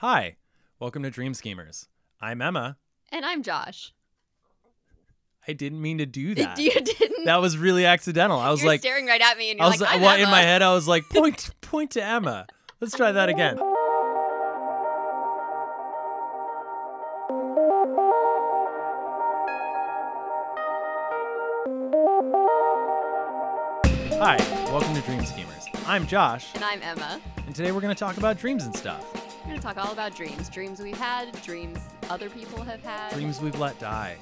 Hi, welcome to Dream Schemers. I'm Emma. And I'm Josh. I didn't mean to do that. You didn't. That was really accidental. I was you're like, staring right at me, and you're I was like, I'm well, in my head, I was like, point, point to Emma. Let's try that again. Hi, welcome to Dream Schemers. I'm Josh, And I'm Emma. and today we're going to talk about dreams and stuff. We're gonna talk all about dreams. Dreams we've had. Dreams other people have had. Dreams we've let die.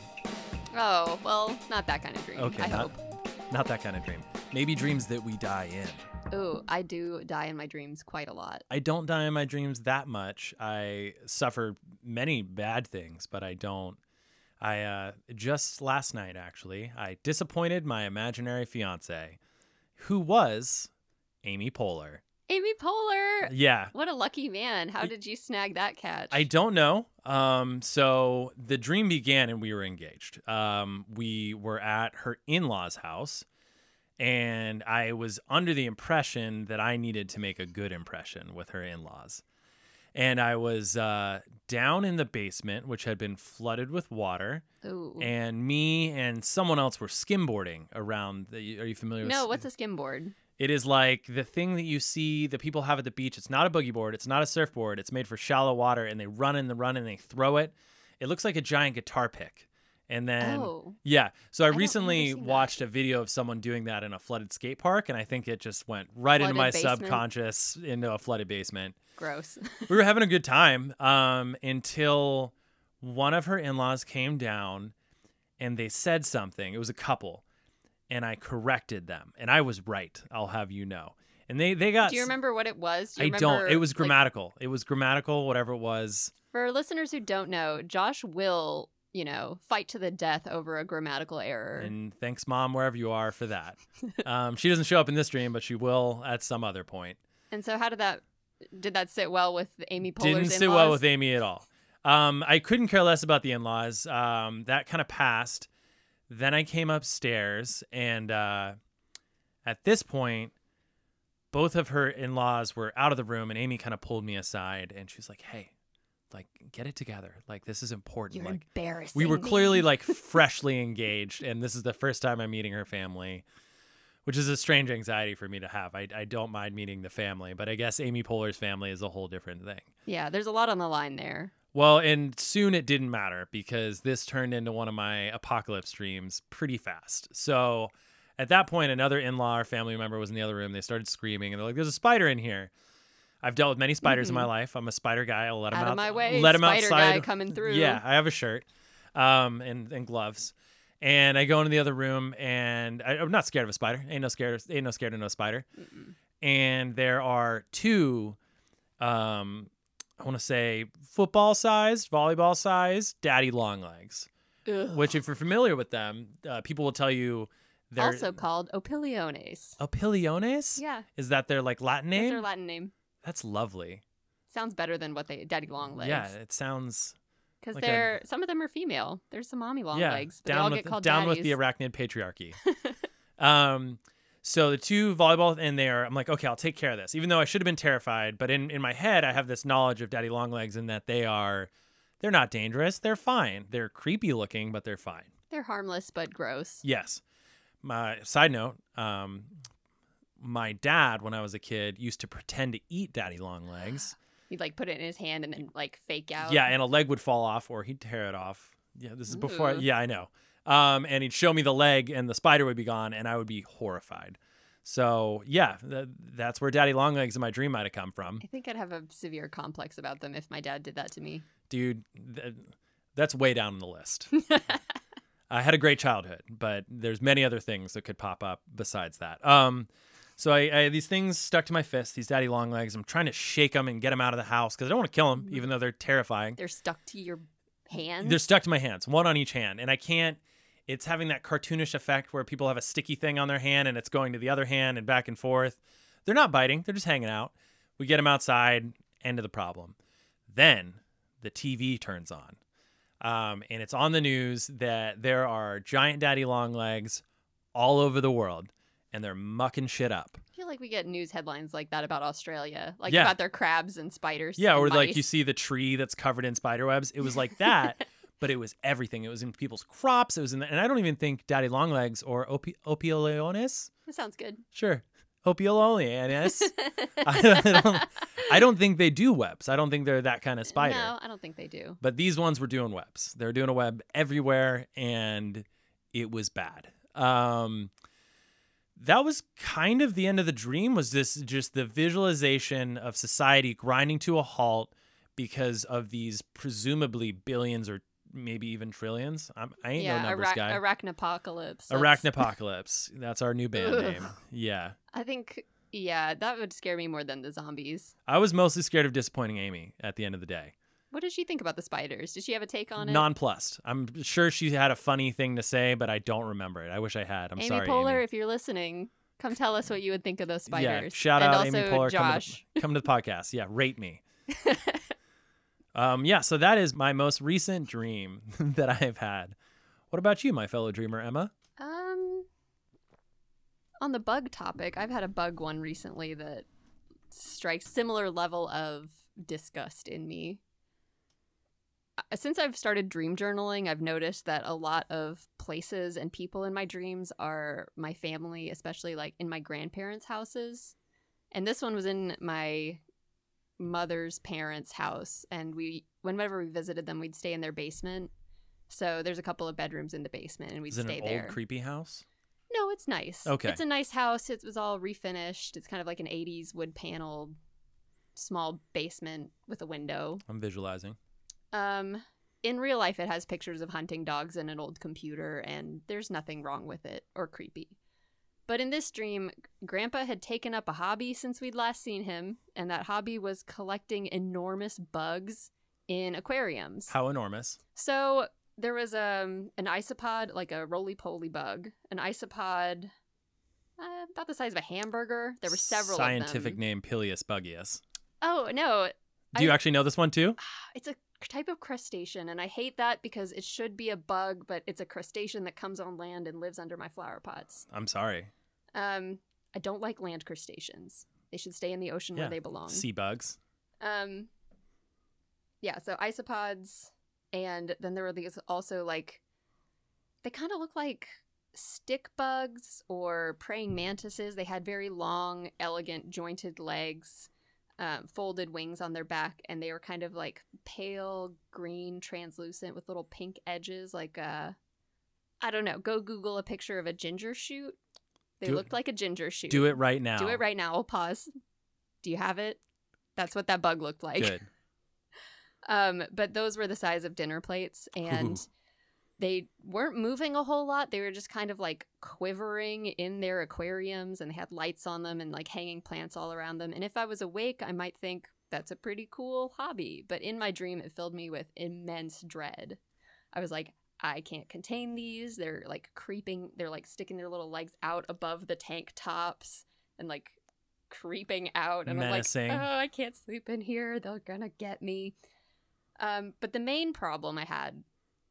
Oh well, not that kind of dream. Okay, I not- hope. Not that kind of dream. Maybe dreams that we die in. Ooh, I do die in my dreams quite a lot. I don't die in my dreams that much. I suffer many bad things, but I don't. I uh, just last night actually, I disappointed my imaginary fiance, who was Amy Poehler. Amy Poehler. Yeah, What a lucky man. How did you snag that catch? I don't know. Um, so the dream began and we were engaged. Um, we were at her in-laws' house, and I was under the impression that I needed to make a good impression with her in-laws. And I was uh, down in the basement, which had been flooded with water, Ooh. and me and someone else were skimboarding around. The, are you familiar? with no, what's a skimboard? It is like the thing that you see that people have at the beach. It's not a boogie board. It's not a surfboard. It's made for shallow water, and they run in the run and they throw it. It looks like a giant guitar pick. And then, oh, yeah. So I don't recently watched a video of someone doing that in a flooded skate park, and I think it just went right into my basement? subconscious into a flooded basement. gross. we were having a good time um, until one of her in-laws came down and they said something. It was a couple, and I corrected them, and I was right. I'll have you know. And they they got. do you remember what it was? Do you I don't. It was like, grammatical. it was grammatical. Whatever it was. For listeners who don't know, Josh will, you know, fight to the death over a grammatical error. And thanks, mom, wherever you are, for that. um, she doesn't show up in this dream, but she will at some other point. And so, how did that? Did that sit well with Amy Poehler's Didn't in-laws? sit well with Amy at all. Um, I couldn't care less about the in-laws. Um, that kind of passed. Then I came upstairs, and uh, at this point, both of her in-laws were out of the room, and Amy kind of pulled me aside, and she was like, "Hey, like, get it together. Like, this is important. You're like, embarrassing. we were me." clearly like freshly engaged, and this is the first time I'm meeting her family." Which is a strange anxiety for me to have. I, I don't mind meeting the family, but I guess Amy Poehler's family is a whole different thing. Yeah, there's a lot on the line there. Well, and soon it didn't matter because this turned into one of my apocalypse dreams pretty fast. So at that point, another in law or family member was in the other room. They started screaming and they're like, there's a spider in here. I've dealt with many spiders in my life. I'm a spider guy. I'll let him Mm-hmm. Out out. of my way, Let him spider outside. guy coming through. Yeah, I have a shirt um, and, and gloves. And I go into the other room and I, I'm not scared of a spider. Ain't no scared. Ain't no scared of no spider Mm-mm. and there are two um i want to say football sized volleyball sized daddy long legs Ugh. which if you're familiar with them uh, people will tell you they're also called opiliones. opiliones Yeah, is that their like latin that's name their Latin name. that's lovely Sounds better than what they daddy long legs. yeah it sounds because like they're some of them are female. There's some mommy long yeah legs, but they down all with get called down with the arachnid patriarchy um so the two volleyball in there i'm like okay i'll take care of this. Even though i should have been terrified but in in my head i have this knowledge of daddy longlegs and that they are they're not dangerous. They're fine. They're creepy looking but they're fine. They're harmless but gross. yes. My side note um my dad when i was a kid used to pretend to eat daddy longlegs. He'd like put it in his hand and then like fake out. yeah and a leg would fall off or he'd tear it off. Yeah this is before Ooh. yeah i know um and he'd show me the leg and the spider would be gone and i would be horrified so yeah th- that's where daddy longlegs in my dream might have come from I think I'd have a severe complex about them if my dad did that to me. dude th- that's way down on the list i had a great childhood but there's many other things that could pop up besides that um so I, I these things stuck to my fist these daddy longlegs i'm trying to shake them and get them out of the house because i don't want to kill them even though they're terrifying They're stuck to your hands. They're stuck to my hands, one on each hand, and I can't. It's having that cartoonish effect where people have a sticky thing on their hand and it's going to the other hand and back and forth. They're not biting; they're just hanging out. We get them outside. End of the problem. Then the TV turns on, um, and it's on the news that there are giant daddy long legs all over the world, and they're mucking shit up. I feel like we get news headlines like that about Australia, like Yeah. about their crabs and spiders. Yeah, and or like you see the tree that's covered in spider webs. It was like that, but it was everything. It was in people's crops. It was in, the, and I don't even think Daddy Longlegs or Opi- Opioleonis. That sounds good. Sure, Opioleonis. I don't, I don't, I don't think they do webs. I don't think they're that kind of spider. No, I don't think they do. But these ones were doing webs. They were doing a web everywhere, and it was bad. Um, that was kind of the end of the dream. Was this just the visualization of society grinding to a halt because of these presumably billions or maybe even trillions? I'm, I ain't yeah, no numbers arach- guy. arachnapocalypse. that's- Arachnapocalypse. That's our new band name. Yeah. I think, yeah, that would scare me more than the zombies. I was mostly scared of disappointing Amy at the end of the day. What did she think about the spiders? Did she have a take on it? Nonplussed. I'm sure she had a funny thing to say, but I don't remember it. I wish I had. I'm Amy sorry. Poehler, Amy. if you're listening, come tell us what you would think of those spiders. Yeah, shout and out also Amy Poehler. Josh. Come to, the, come to the podcast. Yeah, rate me. um, yeah, so that is my most recent dream that I have had. What about you, my fellow dreamer, Emma? Um, on the bug topic, I've had a bug one recently that strikes similar level of disgust in me. Uh, Since I've started dream journaling, I've noticed that a lot of places and people in my dreams are my family, especially like in my grandparents' houses. And this one was in my mother's parents' house, and we whenever we visited them, we'd stay in their basement. So there's a couple of bedrooms in the basement, and we'd Is it stay an there. old, creepy house? No, it's nice. Okay. It's a nice house. It was all refinished. It's kind of like an 80s wood paneled small basement with a window. I'm visualizing. Um in real life it has pictures of hunting dogs and an old computer and there's nothing wrong with it or creepy. But in this dream, Grandpa had taken up a hobby since we'd last seen him, and that hobby was collecting enormous bugs in aquariums. How enormous? So there was um an isopod, like a roly poly bug, an isopod uh, about the size of a hamburger. There were several Scientific of them. name Pileus bugius. Oh no, Do you I- actually know this one too? it's a type of crustacean, and I hate that because it should be a bug, but it's a crustacean that comes on land and lives under my flower pots. I'm sorry. Um, I don't like land crustaceans. They should stay in the ocean Yeah, where they belong. Sea bugs. Um, yeah, so isopods, and then there were these also like they kind of look like stick bugs or praying mantises. They had very long, elegant, jointed legs, um, folded wings on their back, and they were kind of like pale green, translucent with little pink edges. Like uh, I don't know. Go Google a picture of a ginger shoot. They Do it- looked like a ginger shoot. Do it right now. Do it right now. I'll pause. Do you have it? That's what that bug looked like. Good. Um, but those were the size of dinner plates, and Ooh. they weren't moving a whole lot. They were just kind of like quivering in their aquariums, and they had lights on them and like hanging plants all around them. And if I was awake, I might think that's a pretty cool hobby. But in my dream, it filled me with immense dread. I was like, I can't contain these. They're like creeping. They're like sticking their little legs out above the tank tops and like creeping out. And Menacing. I'm like, oh, I can't sleep in here. They're gonna get me. Um, but the main problem I had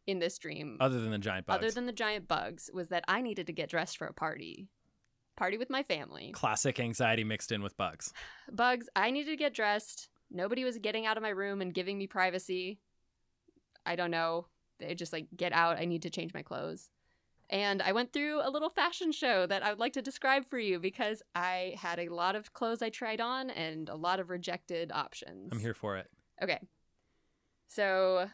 in this dream, Other than the giant bugs. other than the giant bugs, was that I needed to get dressed for a party. Party with my family. Classic anxiety mixed in with bugs. Bugs, I needed to get dressed. Nobody was getting out of my room and giving me privacy. I don't know. They just like, get out. I need to change my clothes. And I went through a little fashion show that I would like to describe for you because I had a lot of clothes I tried on and a lot of rejected options. I'm here for it. Okay. So,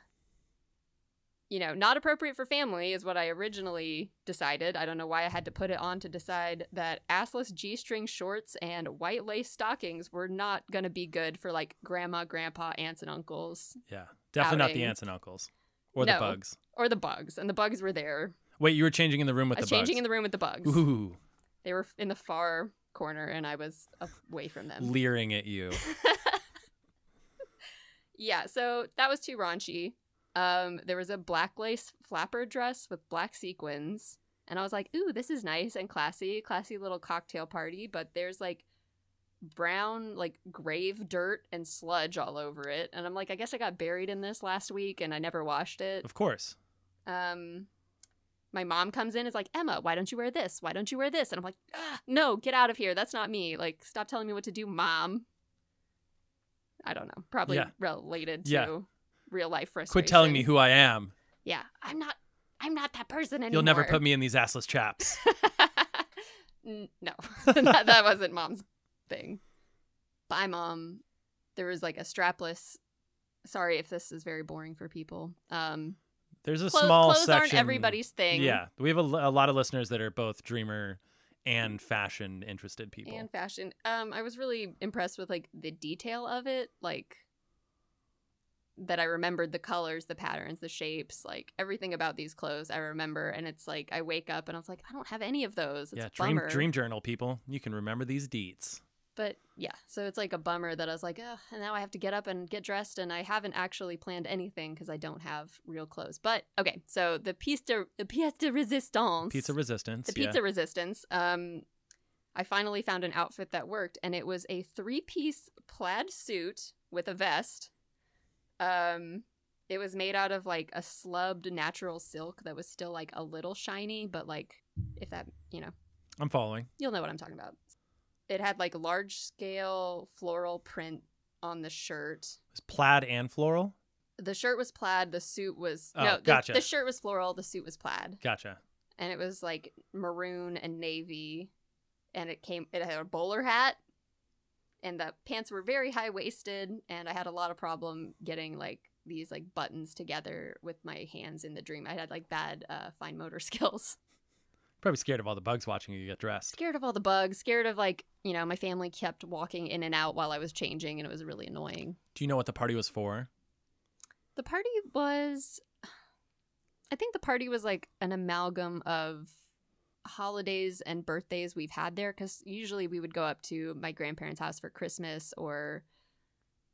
you know, not appropriate for family is what I originally decided. I don't know why I had to put it on to decide that assless G string shorts and white lace stockings were not going to be good for like grandma, grandpa, aunts, and uncles Yeah. Definitely not the aunts and uncles. Or the bugs. or the bugs. And the bugs were there. Wait, you were changing in the room with I was the changing bugs. in the room with the bugs. Ooh, They were in the far corner and I was away from them. leering at you. yeah, so that was too raunchy. Um, there was a black lace flapper dress with black sequins, and I was like, "Ooh, this is nice and classy, classy little cocktail party." But there's like brown, like grave dirt and sludge all over it, and I'm like, "I guess I got buried in this last week, and I never washed it." Of course. Um, my mom comes in is like Emma, why don't you wear this? Why don't you wear this? And I'm like, ah, no, get out of here. That's not me. Like, stop telling me what to do, mom. I don't know. Probably Yeah. related to Yeah. real life frustration. Quit telling me who I am. Yeah, I'm not. I'm not that person anymore. You'll never put me in these assless chaps. No, that, that wasn't mom's thing. Bye, mom. There was like a strapless. Sorry if this is very boring for people. Um, There's a clo- small clothes section. aren't everybody's thing. Yeah, we have a lot of listeners that are both dreamer and fashion interested people. and fashion. Um, I was really impressed with like the detail of it, like that I remembered the colors, the patterns, the shapes, like everything about these clothes I remember. And it's like I wake up and I was like, I don't have any of those. It's yeah, a dream bummer. dream journal people. You can remember these deets. But yeah, so it's like a bummer that I was like, oh, and now I have to get up and get dressed, and I haven't actually planned anything because I don't have real clothes. But okay, so the piece de the pièce de résistance, The Pizza resistance. the yeah. pizza resistance. Um, I finally found an outfit that worked, and it was a three-piece plaid suit with a vest. Um, it was made out of like a slubbed natural silk that was still like a little shiny, but like if that you know I'm following. you'll know what I'm talking about. It had like large scale floral print on the shirt. It was plaid and floral. The shirt was plaid. The suit was Oh, no. The, gotcha. the shirt was floral. The suit was plaid, Gotcha. and it was like maroon and navy, and it came. It had a bowler hat, and the pants were very high waisted, and I had a lot of problem getting like these like buttons together with my hands in the dream. I had like bad uh, fine motor skills. Probably scared of all the bugs watching you get dressed. scared of all the bugs, scared of like, you know, my family kept walking in and out while I was changing and it was really annoying. Do you know what the party was for? The party was I think the party was like an amalgam of holidays and birthdays we've had there cuz usually we would go up to my grandparents' house for Christmas or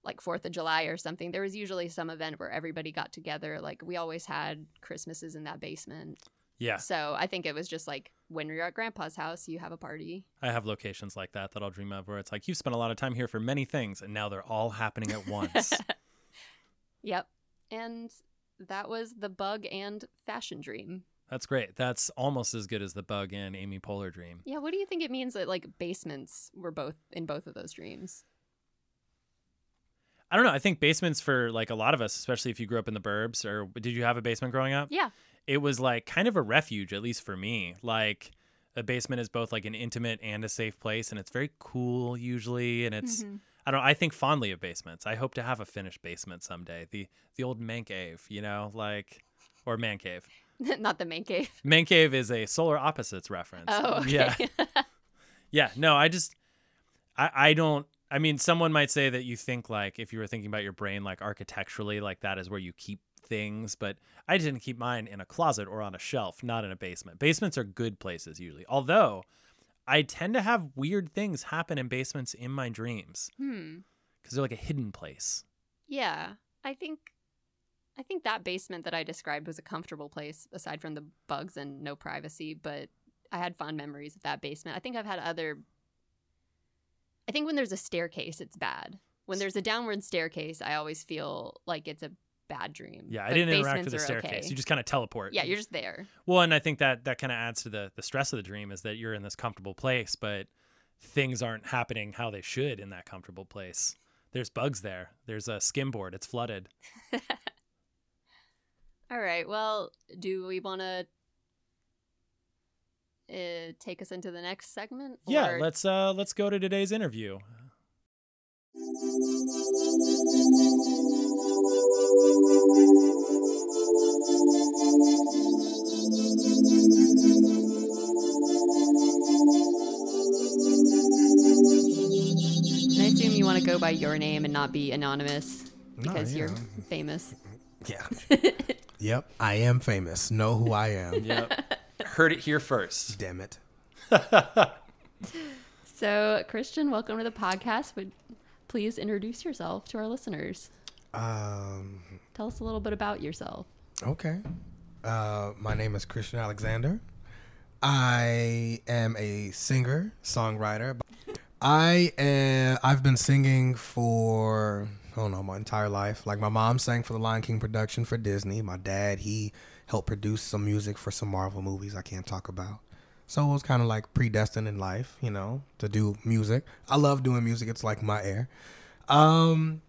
like 4th of July or something. There was usually some event where everybody got together. Like we always had Christmases in that basement. Yeah, So, I think it was just like when you're at grandpa's house, you have a party. I have locations like that that I'll dream of where it's like you've spent a lot of time here for many things and now they're all happening at once. Yep. And that was the bug and fashion dream. That's great. That's almost as good as the bug and Amy Poehler dream. Yeah, what do you think it means that like basements were both in both of those dreams? I don't know. I think basements for like a lot of us, especially if you grew up in the burbs, or did you have a basement growing up? Yeah. It was like kind of a refuge, at least for me. Like a basement is both like an intimate and a safe place, and it's very cool usually. And it's Mhm. I don't. I think fondly of basements. I hope to have a finished basement someday. The the old man cave, you know, like or man cave. Not the man cave. Man cave is a solar opposites reference. Oh, okay. yeah. Yeah, no, I just I I don't I mean someone might say that you think like if you were thinking about your brain like architecturally like that is where you keep things, but I didn't keep mine in a closet or on a shelf, not in a basement. Basements are good places usually. Although I tend to have weird things happen in basements in my dreams hmm. cuz they're like a hidden place. Yeah. I think I think that basement that I described was a comfortable place aside from the bugs and no privacy, but I had fond memories of that basement. I think I've had other I think when there's a staircase it's bad. When there's a downward staircase, I always feel like it's a bad dream. Yeah, I But didn't interact with the staircase. okay. You just kind of teleport. Yeah, you're just there. Well, and I think that that kind of adds to the the stress of the dream is that you're in this comfortable place, but things aren't happening how they should in that comfortable place. There's bugs there. There's a skim board. It's flooded. All right. Well, do we want to uh, take us into the next segment? Yeah, let's uh let's go to today's interview. Want to go by your name and not be anonymous No, because you're famous. Yeah. yep. I am famous. Know who I am. Yep. Heard it here first. Damn it. So, Christian, welcome to the podcast. Would please introduce yourself to our listeners. Um. Tell us a little bit about yourself. Okay. Uh, my name is Christian Alexander. I am a singer, songwriter. I am, I've been singing for I don't know, my entire life. Like my mom sang for the Lion King production for Disney. My dad, he helped produce some music for some Marvel movies I can't talk about. So it was kind of like predestined in life, you know, to do music. I love doing music. It's like my air. Um,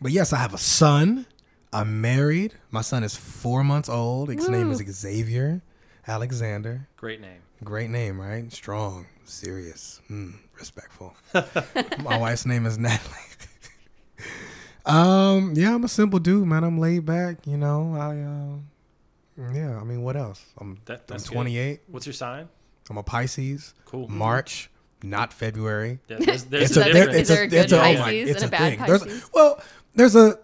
but yes, I have a son. I'm married. My son is four months old. His name is Xavier Alexander. Great name. Great name, right? Strong, serious, mm, respectful. My wife's name is Natalie. um, yeah, I'm a simple dude, man. I'm laid back, you know. I, uh, yeah. I mean, what else? I'm, That- I'm that's good. 28. What's your sign? I'm a Pisces. Cool. March, not February. Yeah, there's, there's It's a a, there, it's Is there a, a good it's a, oh my, Pisces it's and a a bad. There's, Pisces? well, there's a.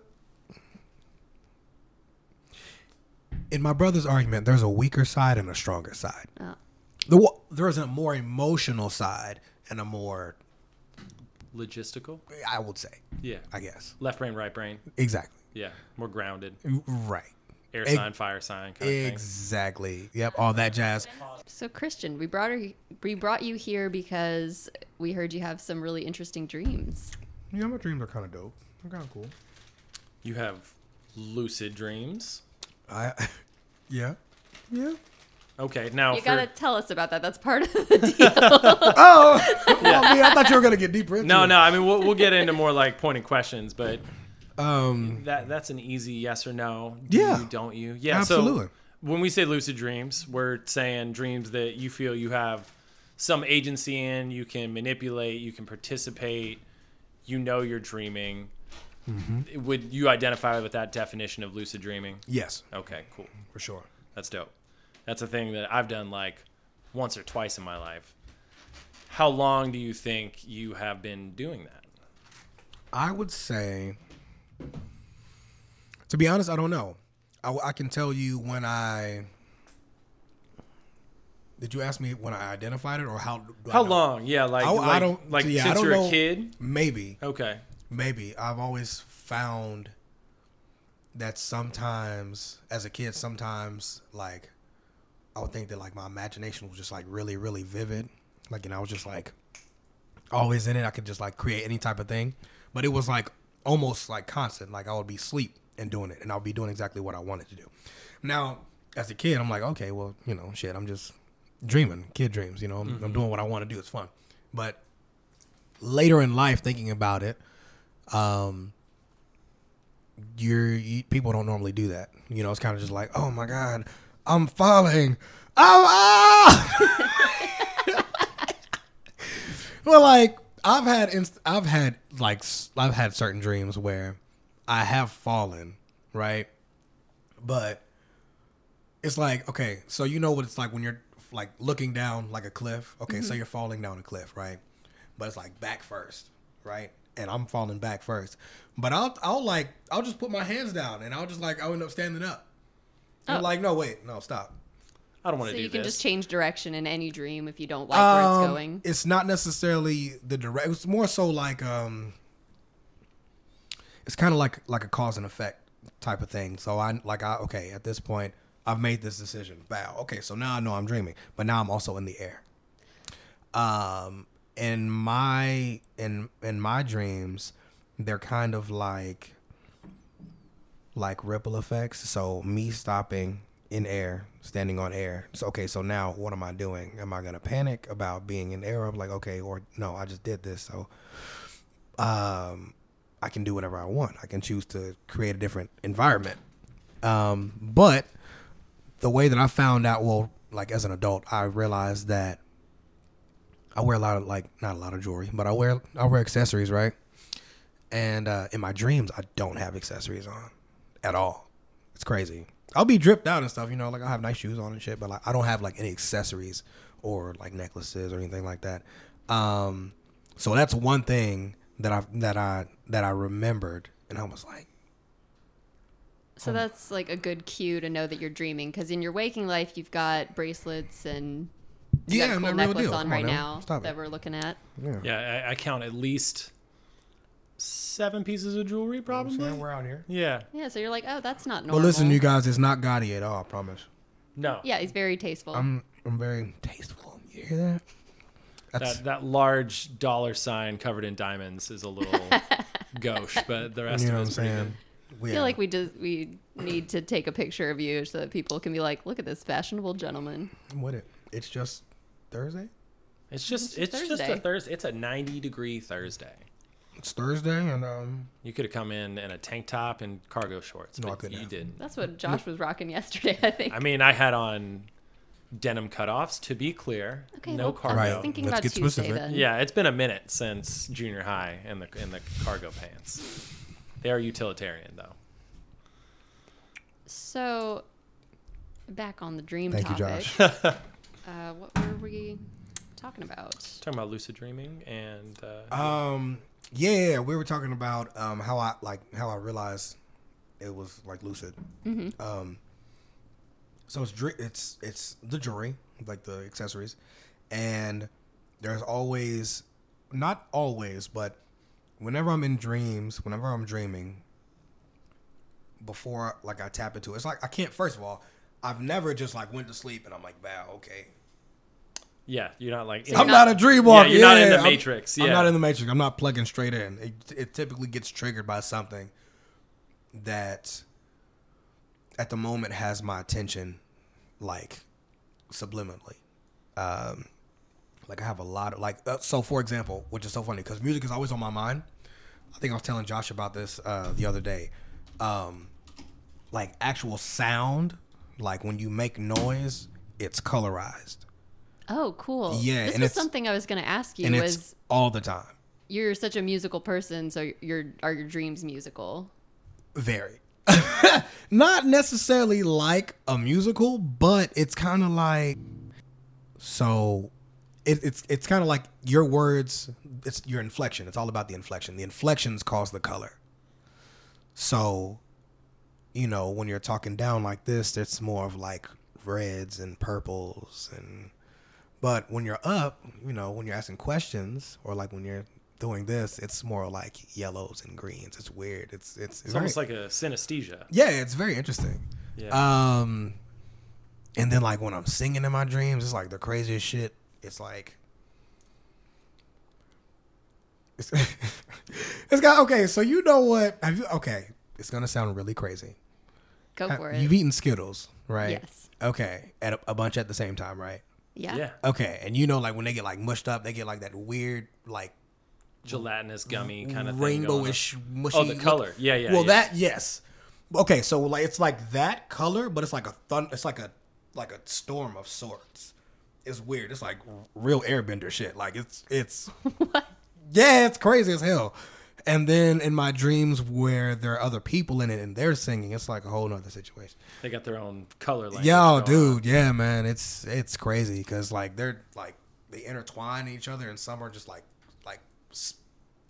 In my brother's argument, there's a weaker side and a stronger side. Oh. The wa- there's a more emotional side and a more, Logistical. I would say, Yeah. I guess, Left brain, right brain. exactly, Yeah. More grounded. right, Air Ex- sign, fire sign kind of exactly. Yep, all that jazz. So Christian, we brought her, we brought you here because we heard you have some really interesting dreams. Yeah, my dreams are kind of dope. They're kind of cool. You have lucid dreams. I, yeah, yeah. Okay, now You for, gotta tell us about that. That's part of the deal. Oh, I, mean, I thought you were gonna get deeper into no, it. no. I mean, we'll, we'll get into more like pointed questions, but Um, that that's an easy yes or no. Do Yeah. you, don't you? Yeah, Absolutely. So when we say lucid dreams, we're saying dreams that you feel you have some agency in, you can manipulate, you can participate, you know you're dreaming. Mm-hmm. Would you identify with that definition of lucid dreaming? yes, Okay, cool. for sure. That's dope. That's a thing that I've done like once or twice in my life. How long do you think you have been doing that? I would say, to be honest, I don't know. I, I can tell you when I. Did you ask me when I identified it or how? How long? Yeah, like I- I don't- like yeah, I since don't you're know. a kid. Maybe, Okay. maybe. I've always found that sometimes, as a kid, sometimes like I would think that like my imagination was just like really, really vivid. Like, and I was just like always in it. I could just like create any type of thing, but it was like almost like constant. Like I would be asleep and doing it, and I'll be doing exactly what I wanted to do. Now, as a kid, I'm like, okay, well, you know, shit, I'm just dreaming, kid dreams. You know, I'm, I'm doing what I want to do. It's fun, but later in life, thinking about it, um, you're you, people don't normally do that. You know, it's kind of just like, oh my god, I'm falling. I'm ah. well, like I've had inst- I've had like I've had certain dreams where I have fallen, right? But it's like okay, so you know what it's like when you're like looking down like a cliff. Okay, so you're falling down a cliff, right? But it's like back first, right? And I'm falling back first. But I'll I'll like I'll just put my hands down and I'll just like I'll end up standing up. And Oh. like no wait no stop. I don't want so to do you can just change direction in any dream if you don't like where it's Um, going. It's not necessarily the direct. It's more so like um. It's kind of like like a cause and effect type of thing. So I like I okay at this point I've made this decision. Wow. Okay, so now I know I'm dreaming, but now I'm also in the air. Um, in my in in my dreams, they're kind of like like ripple effects. So me stopping in air, standing on air. So okay, so now what am I doing? Am I gonna panic about being in air? I'm like, okay, or no, I just did this, so um, I can do whatever I want. I can choose to create a different environment. Um, but the way that I found out, well, like as an adult, I realized that I wear a lot of like not a lot of jewelry, but I wear I wear accessories, right? And uh, in my dreams, I don't have accessories on at all. It's crazy. I'll be dripped out and stuff, you know, like I have nice shoes on and shit, but like I don't have like any accessories or like necklaces or anything like that. Um, so that's one thing that I that I that I remembered, and I was like, So that's like a good cue to know that you're dreaming because in your waking life you've got bracelets and you Yeah, got a I'm cool necklace on on right now. now that we're looking at. yeah, yeah, I, I count at least seven pieces of jewelry, probably. See, we're out here. Yeah. Yeah, so you're like, oh, that's not But normal. listen, you guys, it's not gaudy at all. I promise. No. Yeah, he's very tasteful. I'm I'm very tasteful. You hear that? That's That that large dollar sign covered in diamonds is a little gauche, but the rest You know of what I'm it's pretty saying? I feel like we just we need to take a picture of you so that people can be like, look at this fashionable gentleman. what it? It's just Thursday. It's just It's it's a just a Thursday. Thursday. It's a 90 degree Thursday. It's Thursday, and um, You could have come in in a tank top and cargo shorts, No, I but couldn't you have. didn't. That's what Josh was rocking yesterday, I think. I mean, I had on denim cutoffs to be clear. okay, no well, cargo. I was thinking Let's about get Tuesday specific. then. Yeah, it's been a minute since junior high in the in the cargo pants. They are utilitarian though. So, back on the dream Thank you. Josh. Uh, what were we talking about? Talking about lucid dreaming and uh, Um, yeah, we were talking about um how I like how I realized it was like lucid. Um, so it's it's it's the jewelry, like the accessories, and there's always, not always, but whenever I'm in dreams, whenever I'm dreaming, before like I tap into it, it's like I can't. First of all, I've never just like went to sleep and I'm like, wow, okay, yeah, you're not like So I'm not, not- a dream walker. Yeah, you're not in the I'm- Matrix, I'm not in the matrix. I'm not plugging straight in. It, it typically gets triggered by something that, at the moment, has my attention, like subliminally. Um, like I have a lot of like. Uh, so, for example, which is so funny because music is always on my mind. I think I was telling Josh about this uh, the other day. Um, like actual sound, like when you make noise, it's colorized. Oh, cool. Yeah, This and was it's- something I was going to ask you and was it's all the time. you're such a musical person, so your are your dreams musical? Very. Not necessarily like a musical, but it's kind of like so it, it's it's kind of like your words it's your inflection it's all about the inflection the inflections cause the color so you know when you're talking down like this it's more of like reds and purples and but when you're up you know when you're asking questions or like when you're doing this it's more like yellows and greens it's weird it's it's, it's very- almost like a synesthesia. yeah, it's very interesting. Yeah. Um, and then like when I'm singing in my dreams, it's like the craziest shit. It's like it's, it's got okay. So you know what? Have you okay? It's gonna sound really crazy. Go Have- for it. You've eaten Skittles, right? Yes. Okay, at a, a bunch at the same time, right? Yeah. yeah. Okay, and you know like when they get like mushed up, they get like that weird like Gelatinous gummy kind of thing. rainbowish mushy. Oh, the look. color. Yeah, yeah. well, yeah. that yes. Okay, so like it's like that color, but it's like a thun. It's like a like a storm of sorts. It's weird. It's like real airbender shit. Like it's it's What? yeah, it's crazy as hell. And then in my dreams where there are other people in it and they're singing, it's like a whole nother situation. They got their own color language. Yo, going on. dude, yeah, man, it's it's crazy because like they're like they intertwine each other, and some are just like like s-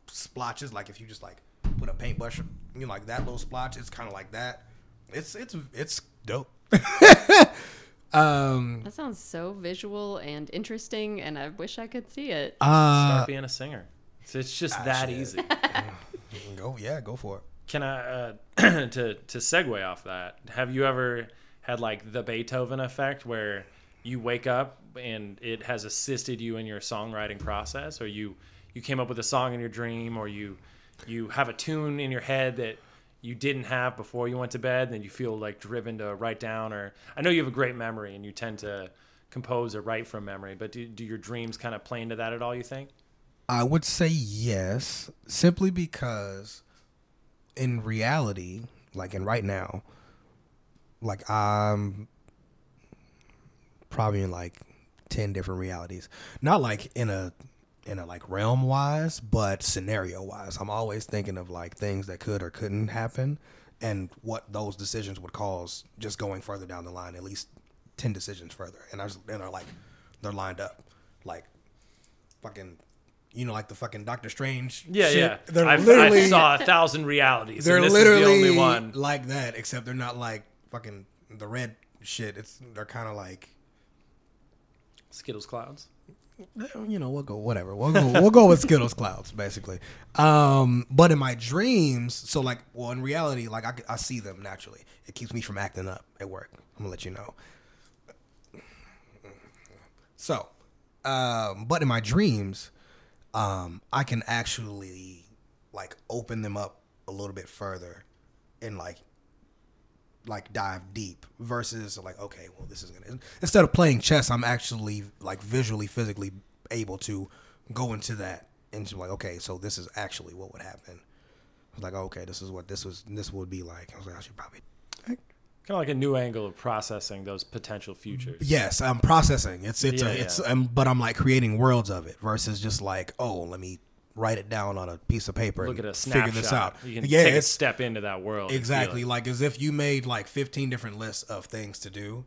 splotches. Like if you just like put a paintbrush, you know, like that little splotch, it's kind of like that. It's it's it's dope. um, That sounds so visual and interesting, and I wish I could see it. uh, Start being a singer. So it's just Ah, that shit. easy. go yeah, go for it. Can I uh, to to segue off that? Have you ever had like the Beethoven effect, where you wake up and it has assisted you in your songwriting process, or you you came up with a song in your dream, or you you have a tune in your head that you didn't have before you went to bed, and then you feel like driven to write down, or I know you have a great memory and you tend to compose or write from memory, but do, do your dreams kind of play into that at all? You think? I would say yes, simply because in reality, like in right now, like I'm probably in like 10 different realities. Not like in a in a like realm wise, but scenario wise. I'm always thinking of like things that could or couldn't happen and what those decisions would cause just going further down the line, at least 10 decisions further. And I just and are like they're lined up. Like fucking you know, like the fucking Doctor Strange. Yeah, shit. yeah. They're I've, literally I saw a thousand realities. they're literally the only one. like that, except they're not like fucking the red shit. It's they're kind of like Skittles clouds. you know we'll go whatever we'll go we'll go with Skittles clouds basically. Um, but in my dreams, so like well in reality, like I, I see them naturally. It keeps me from acting up at work. I'm gonna let you know. So, um, but in my dreams, um, I can actually like open them up a little bit further and like like dive deep versus like okay well this is gonna instead of playing chess i'm actually like visually physically able to go into that and like okay so this is actually what would happen. I was like okay this is what this was this would be like. I was like i should probably Kind of like a new angle of processing those potential futures. yes i'm processing it's it's Yeah, a, it's yeah. um, but i'm like creating worlds of it versus just like oh let me write it down on a piece of paper Look and at a snapshot. figure this out You can yeah take a step into that world. Exactly. Like as if you made like 15 different lists of things to do.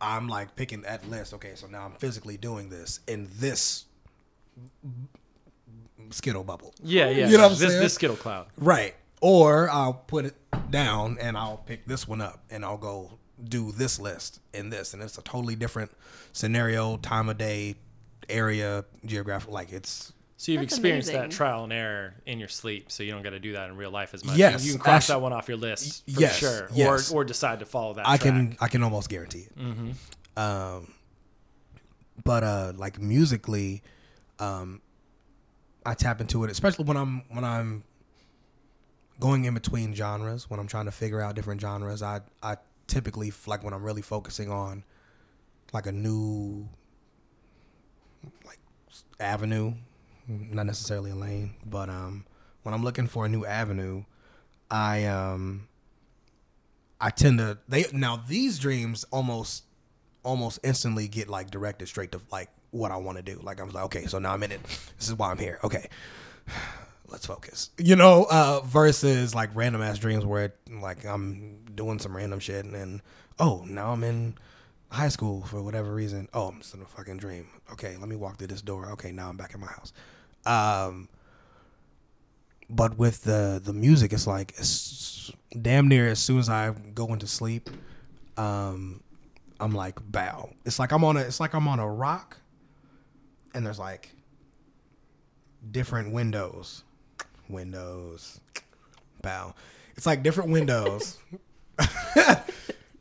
I'm like picking that list. Okay, so now I'm physically doing this in this Skittle bubble. Yeah, yeah. You know what I'm this, saying? This Skittle Cloud. Right. Or I'll put it down and I'll pick this one up and I'll go do this list and this. And it's a totally different scenario, time of day, area, geographic. Like it's So you've That's experienced amazing. that trial and error in your sleep, so you don't got to do that in real life as much. Yes, you can cross actu- that one off your list for yes, sure, yes. or or decide to follow that. I track. can I can almost guarantee it. Um, but uh, like musically, um, I tap into it, especially when I'm when I'm going in between genres. When I'm trying to figure out different genres, I I typically like when I'm really focusing on like a new like avenue, not necessarily a lane, but um, when I'm looking for a new avenue, I um. I tend to they now these dreams almost almost instantly get like directed straight to like what I want to do. Like I'm like, okay, so now I'm in it. This is why I'm here. Okay. Let's focus. You know, uh versus like random ass dreams where like I'm doing some random shit and then oh, now I'm in high school for whatever reason. Oh, I'm just in a fucking dream. Okay, let me walk through this door. Okay, now I'm back in my house. Um but with the the music it's like it's damn near as soon as i go into sleep um i'm like bow it's like i'm on a it's like i'm on a rock and there's like different windows windows bow it's like different windows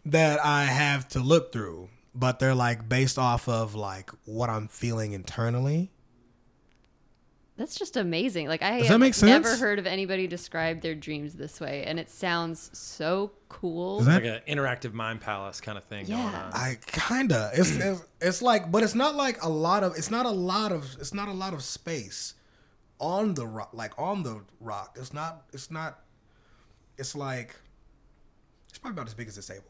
that i have to look through but they're like based off of like what i'm feeling internally That's just amazing. Like I Does that have make never heard of anybody describe their dreams this way, and it sounds so cool. Is that- like an interactive mind palace kind of thing going Yeah. on. I kinda. It's, it's it's like, but it's not like a lot of. It's not a lot of. It's not a lot of space on the rock. Like on the rock. It's not. It's not. It's like. It's probably about as big as this table.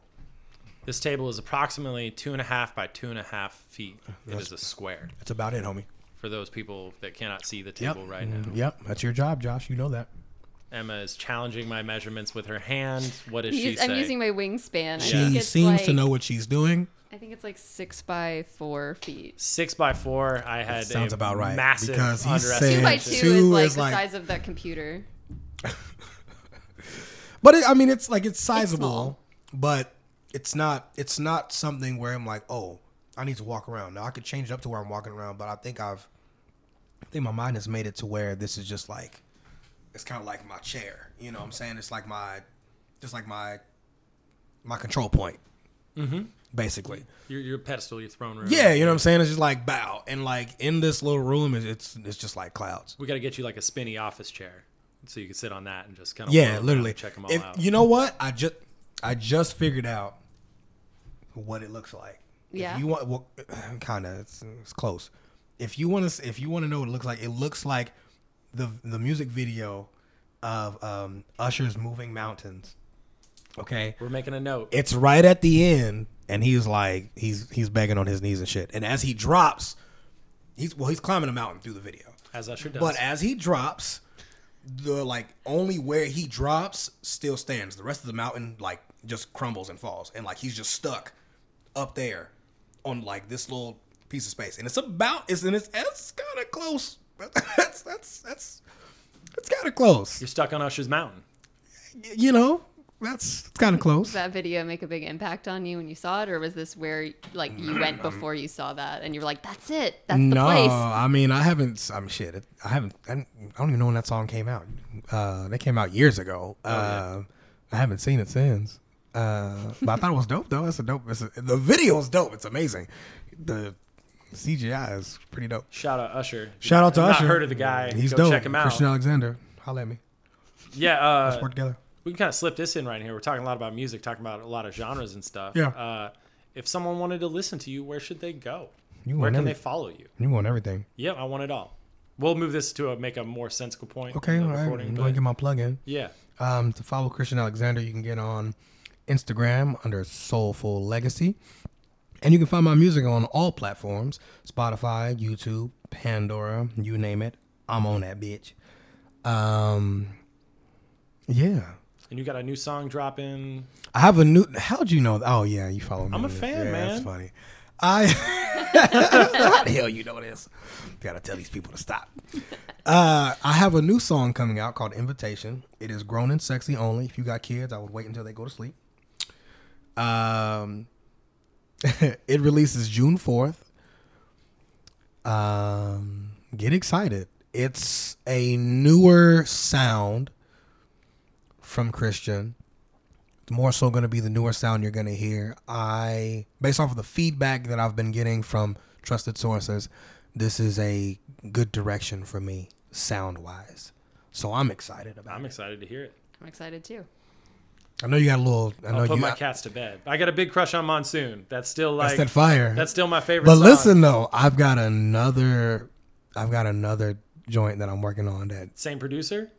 This table is approximately two and a half by two and a half feet. It is a square. That's about it, homie. For those people that cannot see the table right now, mm-hmm. Yep. That's your job, Josh. You know that. Emma is challenging my measurements with her hand. What is she I'm using my wingspan. She think it's seems to know what she's doing. I think it's like six by four feet. Six by four. I had sounds a about right, Massive because he underestimation. Two by two, two is like is the like- size of that computer. But it, I mean, it's like it's small. sizable, but it's not. It's not something where I'm like, oh, I need to walk around. Now I could change it up to where I'm walking around, but I think I've, I think my mind has made it to where this is just like, it's kind of like my chair. You know, what I'm saying it's like my, just like my, my control point. Mm-hmm. Basically. Your, your pedestal, your throne room. Yeah, you know what I'm saying. It's just like bow, and like in this little room, it's it's, it's just like clouds. We got to get you like a spinny office chair, so you can sit on that and just kind of Yeah, literally. check them all If out. you know what, I just I just figured out what it looks like. Yeah. If you want, well, kind of, it's, it's close. If you want to, if you want to know what it looks like, it looks like the the music video of um, Usher's "Moving Mountains." Okay, We're making a note. it's right at the end, and he's like, he's he's begging on his knees and shit. And as he drops, he's well, he's climbing a mountain through the video. as Usher does. But as he drops, the like only where he drops still stands. The rest of the mountain like just crumbles and falls, and like he's just stuck up there on like this little piece of space, and it's about it's and it's it's kind of close. that's that's that's it's kind of close. You're stuck on Usher's mountain. You know, that's kind of close. Does that video make a big impact on you when you saw it, or was this where like you went before you saw that and you were like, "That's it, that's the no, place." I mean I haven't. I'm shit. it- I haven't. I don't even know when that song came out. Uh, they came out years ago. Uh, I haven't seen it since. Uh, but I thought it was dope though. It's a dope. It's a, the video is dope. It's amazing. The CGI is pretty dope. Shout out Usher. Shout out to I've Usher. Not heard of the guy. He's Go dope. check him out. Christian Alexander. holla at me. Yeah, Uh, Let's work together. We can kind of slip this in right here. We're talking a lot about music, talking about a lot of genres and stuff. Yeah. Uh, if someone wanted to listen to you, where should they go? You Where can they follow you? You want everything. Yeah, I want it all. We'll move this to a, make a more sensible point. Okay, all right. I'm going to get my plug in. yeah. Um, to follow Christian Alexander, you can get on Instagram under Soulful Legacy. And you can find my music on all platforms Spotify, YouTube, Pandora, you name it. I'm on that bitch. Um, yeah. And you got a new song dropping. I have a new. How'd you know? Oh, yeah, you follow me. I'm a fan, yeah, That's funny. I. How the hell you know this? Gotta tell these people to stop. Uh, I have a new song coming out called Invitation. It is grown and sexy only. If you got kids, I would wait until they go to sleep. Um, it releases June 4th. Um, get excited. It's a newer sound from Christian. It's more so going to be the newer sound you're going to hear. I, based off of the feedback that I've been getting from trusted sources, this is a good direction for me sound wise. So I'm excited about I'm it. excited to hear it. I'm excited too. I know you got a little. I know I'll put you my got cats to bed. I got a big crush on Monsoon. That's still like that's that fire. that's still my favorite. but song. listen though, I've got another. I've got another joint that I'm working on that same producer.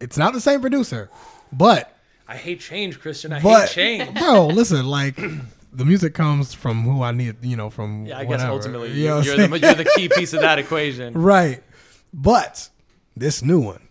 it's not the same producer, but I hate change, Christian. I but hate change. bro, listen, like the music comes from who I need, you know, from Yeah, I guess whatever. ultimately You know you're, what you're I'm the you're the key piece of that equation. right. But this new one,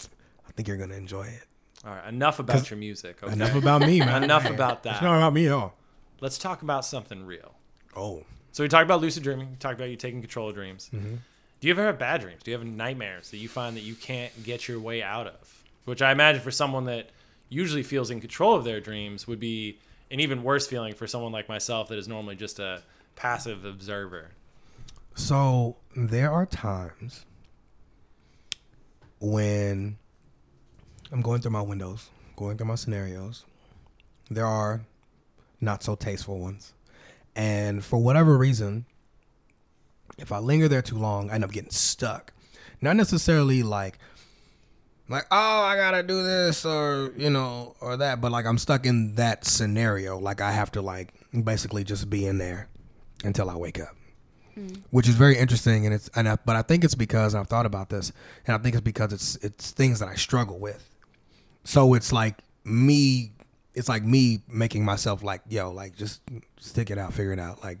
I think you're gonna enjoy it. All right, enough about your music. Okay? Enough about me, man. Enough about that. It's not about me at all. Let's talk about something real. Oh, So we talked about lucid dreaming. We talked about you taking control of dreams. Mm-hmm. Do you ever have bad dreams? Do you have nightmares that you find that you can't get your way out of? Which I imagine for someone that usually feels in control of their dreams would be an even worse feeling for someone like myself that is normally just a passive observer. So there are times when I'm going through my windows, going through my scenarios. There are not so tasteful ones. And for whatever reason, if I linger there too long, I end up getting stuck. Not necessarily like like, oh, I gotta do this or you know, or that, but like I'm stuck in that scenario. Like I have to like basically just be in there until I wake up mm. which is very interesting and it's and I, but I think it's because I've thought about this and I think it's because it's it's things that I struggle with. So it's like me it's like me making myself like yo like just stick it out, figure it out, like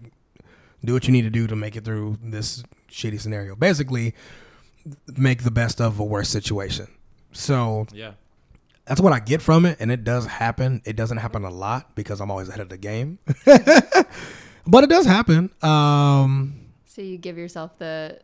do what you need to do to make it through this shitty scenario. Basically make the best of a worse situation. So Yeah. that's what I get from it, and it does happen. It doesn't happen a lot because I'm always ahead of the game, but it does happen. Um, So you give yourself the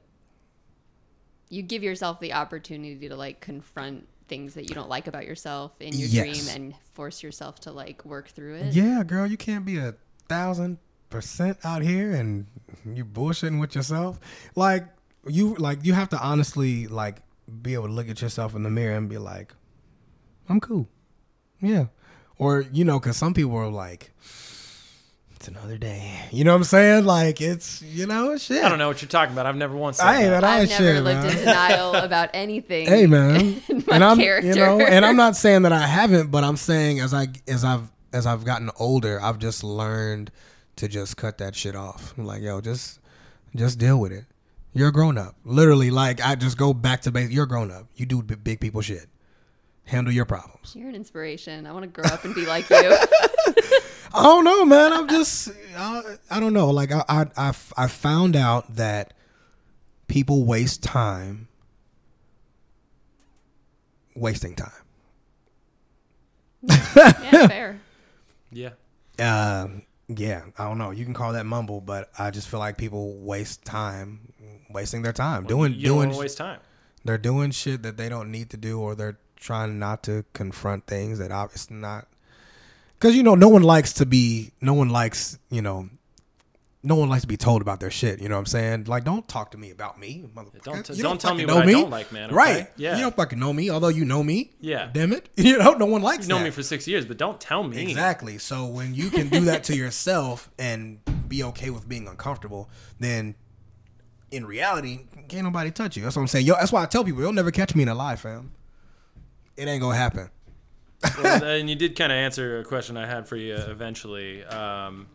you give yourself the opportunity to like confront things that you don't like about yourself in your Yes. dream and force yourself to like work through it. yeah, girl, you can't be a thousand percent out here and you bullshitting with yourself. Like you, like you have to honestly like be able to look at yourself in the mirror and be like, I'm cool, yeah, or you know, because some people are like. It's another day. You know what I'm saying? Like it's you know shit. I don't know what you're talking about. I've never once said I ain't that. that I've shit, never lived man. in denial about anything. hey man in my and i'm character. you know and i'm not saying that i haven't but i'm saying as i as i've as i've gotten older i've just learned to just cut that shit off I'm like yo just just deal with it you're a grown-up literally like i just go back to base you're a grown-up you do b- big people shit handle your problems You're an inspiration. I want to grow up and be like you. i don't know man i'm just i, I don't know like I, I i i found out that people waste time wasting time yeah, fair. Yeah. Uh, yeah, I don't know. You can call that mumble, but I just feel like people waste time, wasting their time doing You don't doing. waste time. they're doing shit that they don't need to do, or they're trying not to confront things that obviously not. Because you know, no one likes to be. No one likes you know. No one likes to be told about their shit. You know what I'm saying? Like, don't talk to me about me, motherfucker. Don't t- You don't tell me what know I don't like, man, okay? Right? Yeah. You don't fucking know me, although you know me. Yeah. Damn it. You know, no one likes You've known that. me for six years, but don't tell me. Exactly. So when you can do that to yourself and be okay with being uncomfortable, then in reality, can't nobody touch you. That's what I'm saying. Yo, that's why I tell people, you'll never catch me in a lie, fam. it ain't gonna happen. well, and you did kind of answer a question I had for you eventually. Um,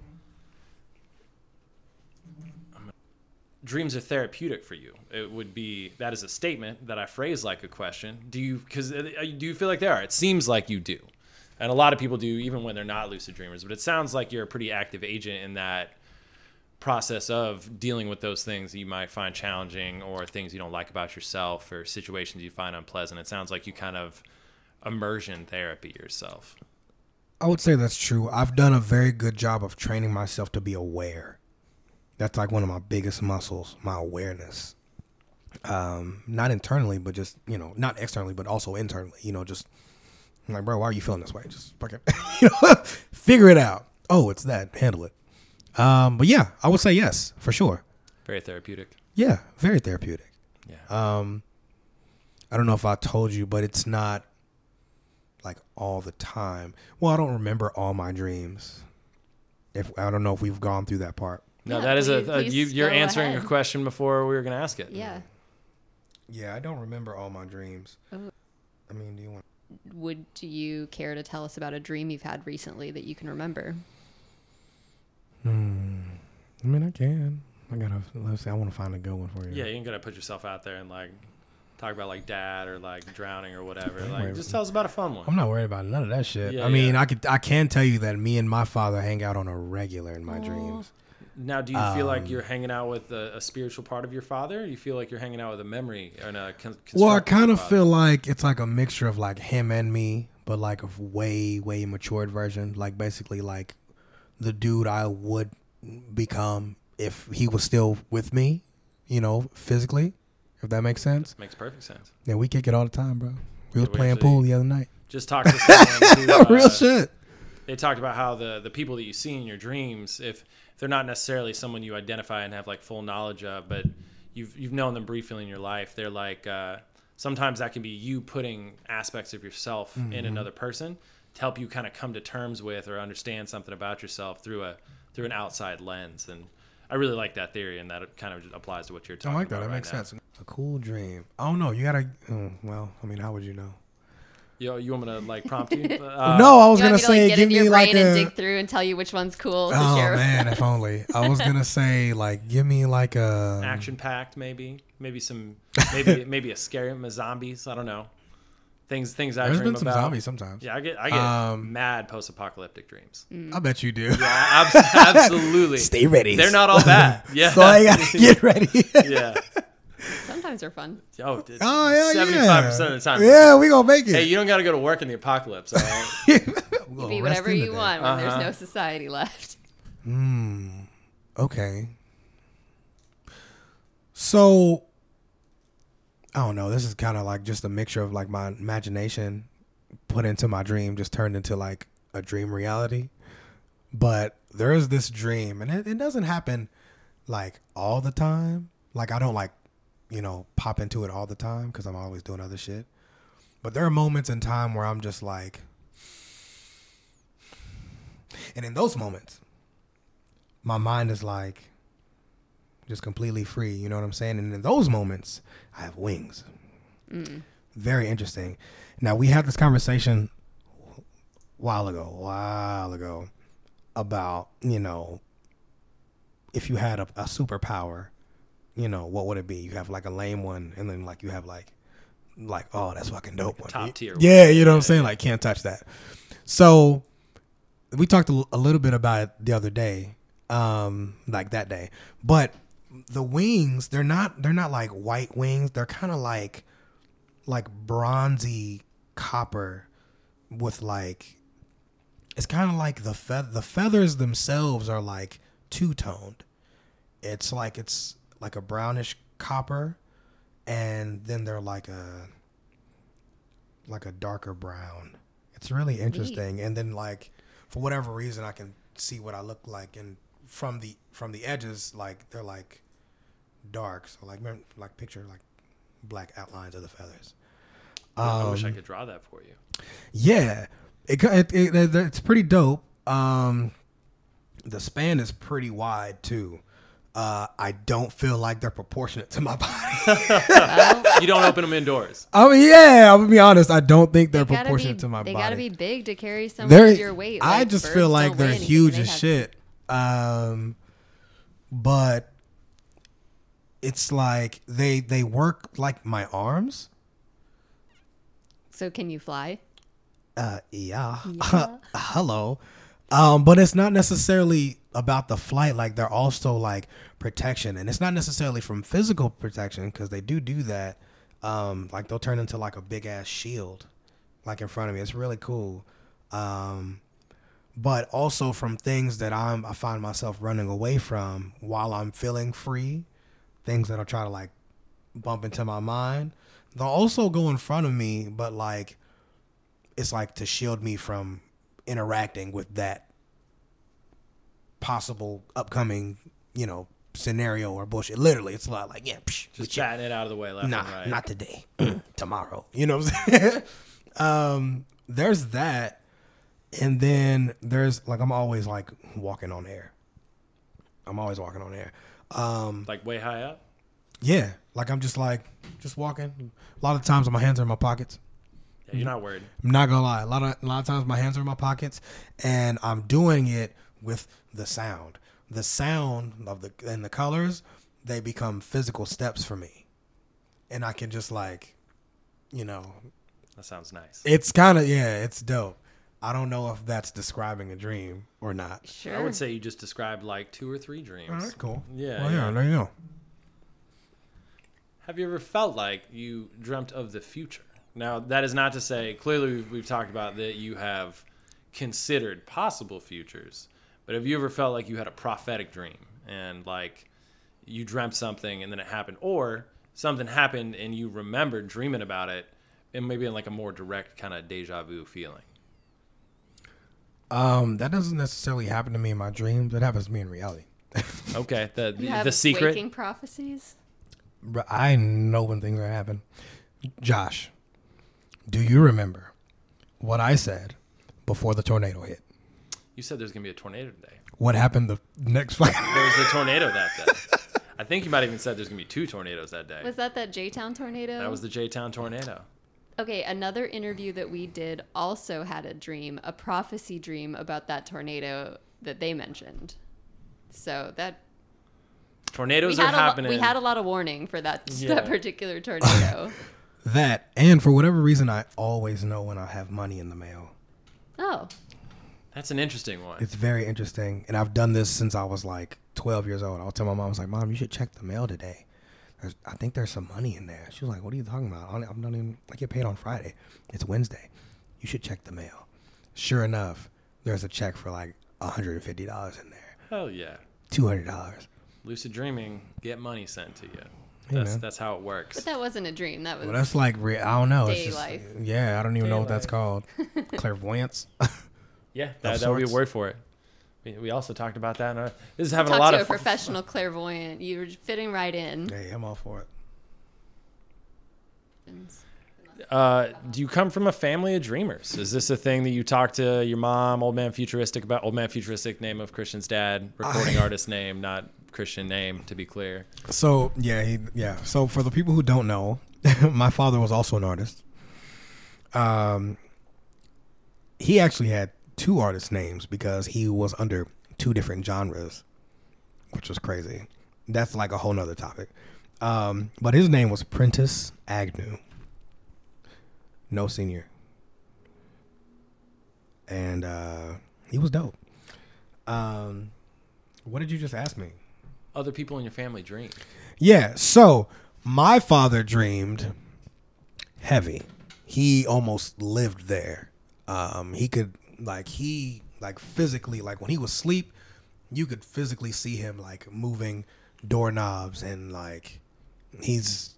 dreams are therapeutic for you. It would be that is a statement that I phrase like a question. Do you because do you feel like they are? It seems like you do, and a lot of people do even when they're not lucid dreamers. But it sounds like you're a pretty active agent in that process of dealing with those things you might find challenging or things you don't like about yourself or situations you find unpleasant. It sounds like you kind of immersion therapy yourself. I would say that's true. I've done a very good job of training myself to be aware. That's like one of my biggest muscles, my awareness. Um, not internally, but just you know, not externally, but also internally. You know, just I'm like, bro, why are you feeling this way? Just fucking, you know, figure it out. Oh, it's that. Handle it. Um, but yeah, I would say yes for sure. Very therapeutic. Yeah, very therapeutic. Yeah. Um, I don't know if I told you, but it's not like all the time. Well, I don't remember all my dreams. If I don't know if we've gone through that part. No, Yeah, that is please- a, a you, you're answering ahead. a question before we were going to ask it. Yeah. Yeah, I don't remember all my dreams. Oh. I mean, do you want? Would you care to tell us about a dream you've had recently that you can remember? Hmm. I mean, I can. I gotta. Let's see. I want to find a good one for you. Yeah, you ain't gonna put yourself out there and like talk about like dad or like drowning or whatever. Like, worry. just tell us about a fun one. I'm not worried about none of that shit. Yeah, I mean, yeah. I could. I can tell you that me and my father hang out on a regular in my Aw. dreams. Now, do you feel like Um, you're hanging out with a, a spiritual part of your father? You feel like you're hanging out with a memory and a con- Well, I kind of feel like it's like a mixture of like him and me, but like a way, way matured version. Like basically like the dude I would become if he was still with me, you know, physically. If that makes sense. makes perfect sense. Yeah, we kick it all the time, bro. We was we playing pool the other night. Just talk to someone who, uh, Real shit. they talked about how the the people that you see in your dreams, if, if they're not necessarily someone you identify and have like full knowledge of, but you've you've known them briefly in your life, they're like uh, sometimes that can be you putting aspects of yourself in Mm-hmm. another person to help you kind of come to terms with or understand something about yourself through a through an outside lens. And I really like that theory, and that kind of applies to what you're talking. I talking like that. about. That right makes now. sense. A cool dream. I don't know. You gotta. Oh, well, I mean, how would you know? Yo, you want me to like prompt you? Uh, no, I was gonna want me to say like get give into me your like brain and a. dig through and tell you which one's cool to Oh share? man, if only. I was gonna say like give me like a action packed maybe maybe some maybe maybe a scary m- zombies i don't know things things i There's dream been some about zombies sometimes. yeah i get i get Um, mad post-apocalyptic dreams I bet you do. yeah abs- absolutely Stay ready. they're not all bad yeah So I gotta get ready. yeah Sometimes they're fun. oh it's Oh yeah, 75% of the time Yeah, we gonna make it. hey you don't got to go to work in the apocalypse all right We're gonna Be rest whatever in you today. want when there's Uh-huh. no society left. Hmm. Okay. So I don't know. This is kind of like just a mixture of like my imagination put into my dream, just turned into like a dream reality. But there is this dream, and it, it doesn't happen like all the time. Like I don't like, you know, pop into it all the time because I'm always doing other shit. But there are moments in time where I'm just like, and in those moments, my mind is like just completely free. You know what I'm saying? And in those moments, I have wings. Very interesting. Now we had this conversation a while ago, a while ago, about you know if you had a, a superpower, you know what would it be? You have like a lame one, and then like you have like like oh that's fucking dope one. top tier one. Yeah, you know what I'm saying? Like can't touch that. So we talked a little bit about it the other day, um, like that day. But the wings, they're not they're not like white wings. They're kind of like like bronzy copper with like it's kind of like the fe- the feathers themselves are like two toned. It's like it's like a brownish copper, and then they're like a like a darker brown. It's really interesting. And then like for whatever reason, I can see what I look like, and from the from the edges, like they're like dark. So like remember- like picture like black outlines of the feathers. i wish i Um, could draw that for you yeah, it, it, it, it it's pretty dope. Um, the span is pretty wide too. Uh, I don't feel like they're proportionate to my body. You don't open them indoors. I mean, yeah, I'm gonna be honest. I don't think they're they proportionate be, to my they body. They gotta be big to carry some They're- of your weight. I just feel like they're huge They as have- shit. Um, but it's like they they work like my arms. So can you fly? Uh, yeah. Yeah. Hello. Um, but it's not necessarily about the flight. Like they're also like protection, and it's not necessarily from physical protection because they do do that. Um, like they'll turn into like a big ass shield, like in front of me. It's really cool. Um, but also from things that I'm I find myself running away from while I'm feeling free, things that'll try to like bump into my mind. They'll also go in front of me, but like it's like to shield me from interacting with that possible upcoming, you know, scenario or bullshit. Literally, it's a lot like, yeah, psh, Just chatting it out of the way left nah, right. not today, tomorrow. You know what I'm saying? um, there's that, and then there's like I'm always like walking on air. I'm always walking on air. Um, like way high up. yeah, like I'm just like just walking. A lot of times my hands are in my pockets. Yeah, you're not worried. I'm not gonna lie. A lot of a lot of times my hands are in my pockets, and I'm doing it with the sound. The sound of the and the colors, they become physical steps for me, and I can just like, you know, That sounds nice. it's kind of yeah, it's dope. I don't know if that's describing a dream or not. Sure. I would say you just described like two or three dreams. Oh, that's cool. Yeah, Well, yeah, yeah. there you go. Have you ever felt like you dreamt of the future? Now, that is not to say, clearly, we've, we've talked about that you have considered possible futures, but have you ever felt like you had a prophetic dream and like you dreamt something and then it happened, or something happened and you remembered dreaming about it and maybe in like a more direct kind of deja vu feeling? Um, that doesn't necessarily happen to me in my dreams. It happens to me in reality. Okay, the, You the, have the secret. waking prophecies. Bro, I know when things are happening. Josh, do you remember what I said before the tornado hit? You said there's going to be a tornado today. What happened the next fucking There was a tornado that day. I think you might have even said there's going to be two tornadoes that day. Was that that J Town tornado? That was the J Town tornado. Okay, another interview that we did also had a dream, a prophecy dream about that tornado that they mentioned. So that Tornadoes are had, a lo- happening. we had a lot of warning for that Yeah. that particular tornado. that, and for whatever reason, I always know when I have money in the mail. oh, That's an interesting one. It's very interesting, and I've done this since I was like 12 years old. I'll tell my mom, I was like, "Mom, you should check the mail today. There's, I think there's some money in there." She was like, "What are you talking about? I don't- I'm not even. I get paid on Friday. It's Wednesday. You should check the mail." Sure enough, there's a check for like 150 dollars in there, Hell yeah. 200 dollars. Lucid dreaming, get money sent to you. Hey, That's man. that's how it works. but that wasn't a dream. That was Well, that's like re- I don't know. It's Day just, life. Yeah, I don't even Day know what that's called. Clairvoyance. yeah, that, that would be a word for it. We, we also talked about that. In our, this is having talk a lot to of a professional clairvoyant. You're fitting right in. hey, I'm all for it. Uh, do you come from a family of dreamers? Is this a thing that you talk to your mom, Old Man Futuristic about? Old Man Futuristic, name of Christian's dad, recording I- artist name, not Christian name, to be clear. So yeah, he, yeah. So for the people who don't know, my father was also an artist. Um, he actually had two artist names because he was under two different genres, which was crazy. That's like a whole nother topic. Um, but his name was Prentice Agnew. No senior. And uh, he was dope. Um, what did you just ask me? Other people in your family dream. Yeah. So my father dreamed heavy. He almost lived there. Um, he could like he like physically like when he was asleep, you could physically see him like moving doorknobs and like he's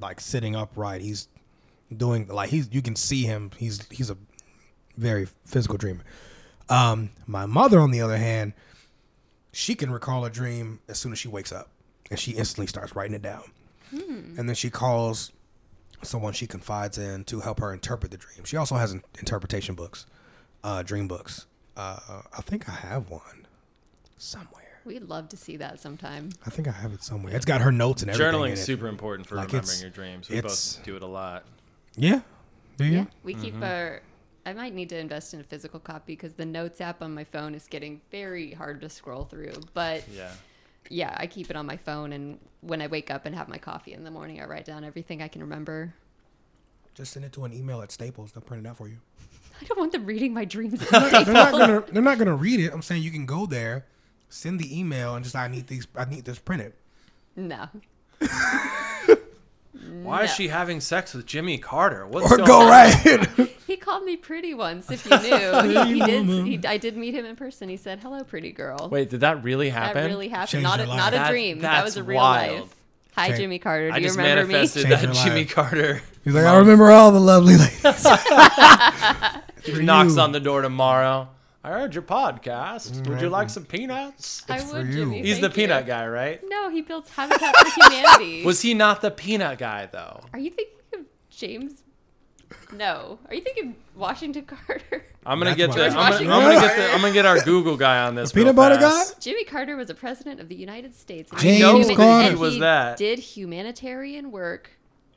like sitting upright. He's doing like he's you can see him. He's he's a very physical dreamer. Um, my mother, on the other hand, she can recall a dream as soon as she wakes up and she instantly starts writing it down. And then she calls someone she confides in to help her interpret the dream. She also has in- interpretation books, uh, dream books. Uh, I think I have one somewhere. We'd love to see that sometime. I think I have it somewhere. It's got her notes and everything. Journaling is super important for Like, remembering your dreams. We both do it a lot. Yeah. Do you? Yeah, we keep our. I might need to invest in a physical copy because the notes app on my phone is getting very hard to scroll through. But Yeah. yeah, I keep it on my phone, and when I wake up and have my coffee in the morning, I write down everything I can remember. Just send it to an email at Staples. They'll print it out for you. I don't want them reading my dreams. at they're not gonna. They're not gonna read it. I'm saying you can go there, send the email, and just I need these. I need this printed. no. Why is she having sex with Jimmy Carter? What's Or going go on? right. He called me pretty once. If you knew, he, he did. He, I did meet him in person. He said, "Hello, pretty girl." Wait, did that really happen? that really happened. Changed Not a, your not a life. That- dream. That was a real wild. life. Hi, Change- Jimmy Carter. Do I you just remember me? manifested Change that Jimmy. Carter He's like, I remember all the lovely ladies. For knocks you. on the door tomorrow. I heard your podcast. Would you like some peanuts? I It's for would, you. Jimmy. He's the thank you. peanut guy, right? No, he builds Habitat for Humanity. Was he not the peanut guy though? Are you thinking of James? No. Are you thinking Washington Carter? I'm gonna That's get why- the. I'm gonna, I'm gonna get the. I'm gonna get our Google guy on this. Peanut butter fast. Jimmy Carter was a president of the United States. James he Carter. and was that. Did humanitarian work,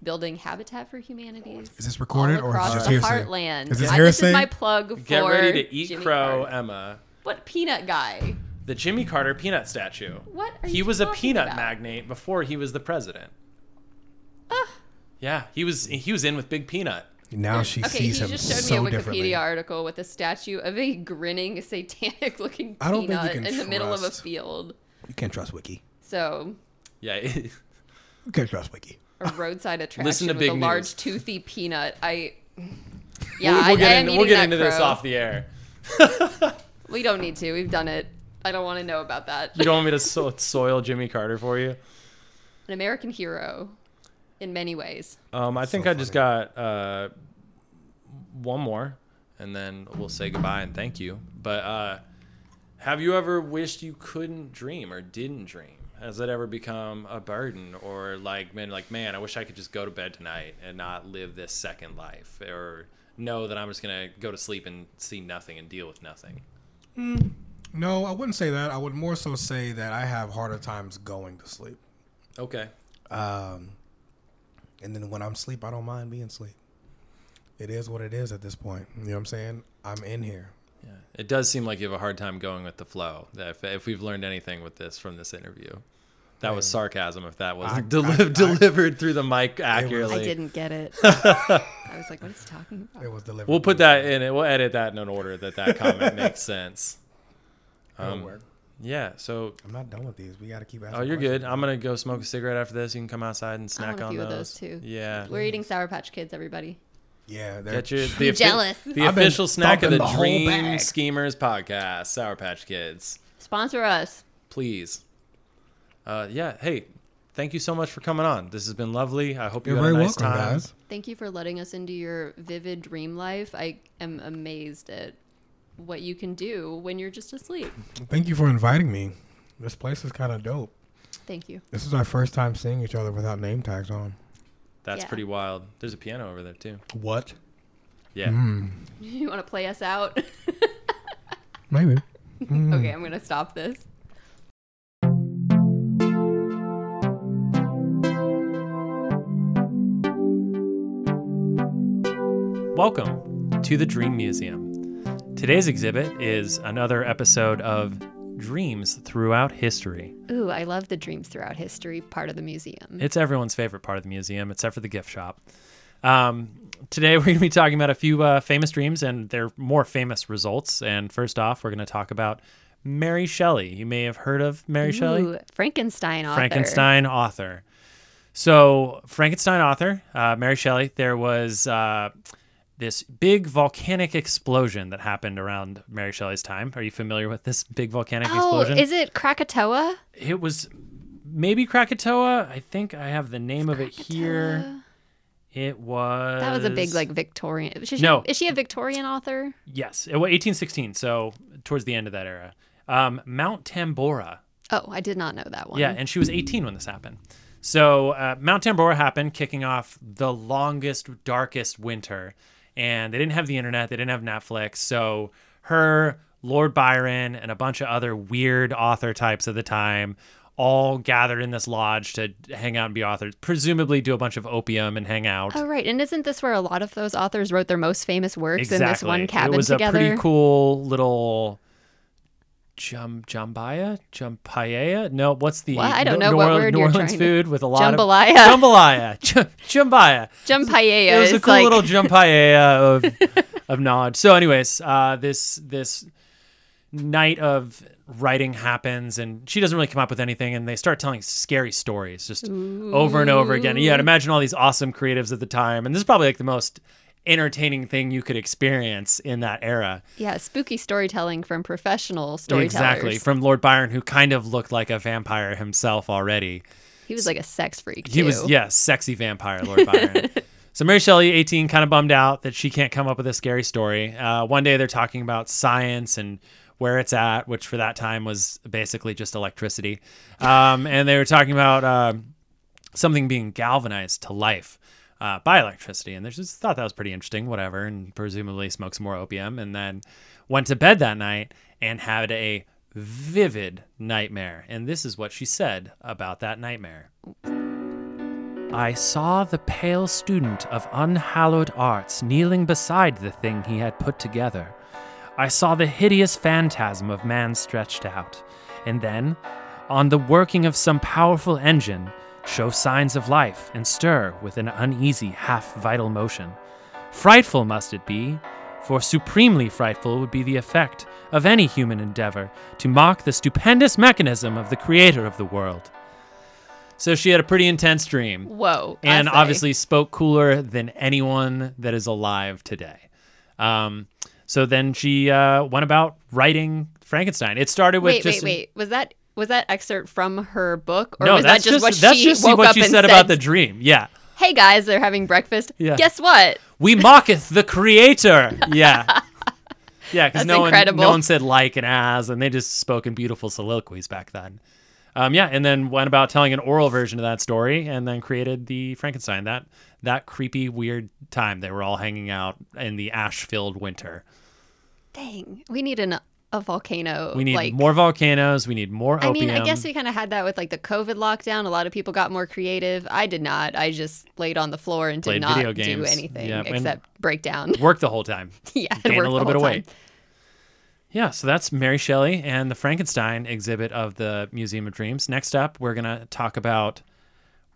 building Habitat for Humanity. Is this recorded or is across this the hearsay? heartland? Is this I- hearsay? is my plug for Get ready to eat Jimmy crow, Carter. Emma. What peanut guy? The Jimmy Carter peanut statue. What are He you was a talking peanut about? magnate before he was the president. Ah. Yeah, he was. He was in with Big Peanut. Now she okay, he sees him just showed so me a Wikipedia article with a statue of a grinning, satanic-looking I don't think you peanut can in the middle of a trust- field. You can't trust Wiki. So Yeah. You can't trust Wiki. A roadside attraction Listen to with big a large news. toothy peanut. I yeah, we'll, I, we'll get I am into, we'll get that into this off the air. We don't need to. We've done it. I don't want to know about that. You don't want me to so- soil Jimmy Carter for you? An American hero, in many ways. Um, I think So I just got uh, one more, and then we'll say goodbye and thank you. But uh, have you ever wished you couldn't dream or didn't dream? Has it ever become a burden, or like, man, like, man, I wish I could just go to bed tonight and not live this second life, or know that I'm just gonna go to sleep and see nothing and deal with nothing. No, I wouldn't say that. I would more so say that I have harder times going to sleep. Okay. Um, and then when I'm asleep, I don't mind being asleep. It is what it is at this point. You know what I'm saying? I'm in here. Yeah, it does seem like you have a hard time going with the flow. If, if we've learned anything with this from this interview, that was sarcasm. If that was I- deli- I- I- delivered through the mic accurately, I didn't get it. I was like, what is he talking about? It was delivered. We'll put that in it. We'll edit that in an order that that comment makes sense. Um, work. yeah. So, I'm not done with these. We got to keep asking. oh, you're good. I'm gonna go smoke a cigarette after this. You can come outside and snack want a on few those. of those, too. Yeah. We're eating Sour Patch Kids, everybody. Yeah, they're, Get your the, I'm jealous. the I've been official snack of thumping the, the whole Dream bag. Schemers podcast, Sour Patch Kids. Sponsor us. please. Uh, yeah. Hey, thank you so much for coming on. This has been lovely. I hope you You're had very a nice welcome, time. guys. Thank you for letting us into your vivid dream life. I am amazed at what you can do when you're just asleep. Thank you for inviting me. This place is kind of dope. Thank you. This is our first time seeing each other without name tags on. That's Yeah. pretty wild. There's a piano over there too. What? Yeah. Mm, You want to play us out? maybe. Mm. okay, I'm going to stop this. Welcome to the Dream Museum. Today's exhibit is another episode of Dreams Throughout History. Ooh, I love the dreams throughout history part of the museum. It's everyone's favorite part of the museum, except for the gift shop. Um, today, we're going to be talking about a few uh, famous dreams and their more famous results. And first off, we're going to talk about Mary Shelley. You may have heard of Mary Shelley. Frankenstein author. Frankenstein author. So, Frankenstein author, uh, Mary Shelley, there was uh, this big volcanic explosion that happened around Mary Shelley's time. Are you familiar with this big volcanic Oh, explosion? is it Krakatoa? it was maybe Krakatoa. I think I have the name of it here. It was. That was a big like Victorian. Is she, No. is she a Victorian author? Yes, it was 1816. So, towards the end of that era. Um, Mount Tambora. Oh, I did not know that one. Yeah, and she was 18 when this happened. So uh, Mount Tambora happened, kicking off the longest, darkest winter. And they didn't have the internet, they didn't have Netflix. So her Lord Byron and a bunch of other weird author types of the time all gathered in this lodge to hang out and be authors, presumably do a bunch of opium and hang out. Oh, right. And isn't this where a lot of those authors wrote their most famous works exactly. in this one cabin together? it was together? a pretty cool little jum jambaya jumpaya no what's the What? I don't know what New word New you're trying to- food with a lot Jambalaya. of jambalaya J- jambaya it was a cool like little jumpaya of of knowledge. So, anyways, uh, this this night of writing happens, and she doesn't really come up with anything, and they start telling scary stories just over and over again. Yeah, and imagine all these awesome creatives at the time, and this is probably like the most entertaining thing you could experience in that era. yeah, spooky storytelling from professional storytellers. Exactly, from Lord Byron, who kind of looked like a vampire himself already. he was like a sex freak. He was, too. yeah, sexy vampire, Lord Byron. so Mary Shelley, 18, kind of bummed out that she can't come up with a scary story. Uh, one day they're talking about science and where it's at, which for that time was basically just electricity. Um, and they were talking about um something being galvanized to life uh, by electricity. And they just thought that was pretty interesting, whatever, and presumably smoked some more opium. And then went to bed that night and had a vivid nightmare. And this is what she said about that nightmare. I saw the pale student of unhallowed arts kneeling beside the thing he had put together. I saw the hideous phantasm of man stretched out, and then, on the working of some powerful engine, show signs of life and stir with an uneasy, half vital motion. Frightful must it be, for supremely frightful would be the effect of any human endeavor to mock the stupendous mechanism of the creator of the world. So she had a pretty intense dream Whoa. And obviously spoke cooler than anyone that is alive today. Um, so then she uh, went about writing Frankenstein. It started with Wait, just wait, wait. Was that was that excerpt from her book, or no, was that just, what that's she just woke what up she and said about the dream. Yeah, Hey guys, they're having breakfast. Yeah. Guess what? we mocketh the creator. Yeah. Yeah, because no one, no one said like and as, and they just spoke in beautiful soliloquies back then. Um, yeah, and then went about telling an oral version of that story, and then created the Frankenstein. That that creepy, weird time they were all hanging out in the ash-filled winter. Dang, we need an a volcano. We need like, more volcanoes. We need more I mean, I guess we kind of had that with like the COVID lockdown. A lot of people got more creative. I did not. I just laid on the floor and did Played not do anything Yeah, except break down. Work the whole time. yeah, worked a little bit of weight. time. Yeah, so that's Mary Shelley and the Frankenstein exhibit of the Museum of Dreams. Next up, we're going to talk about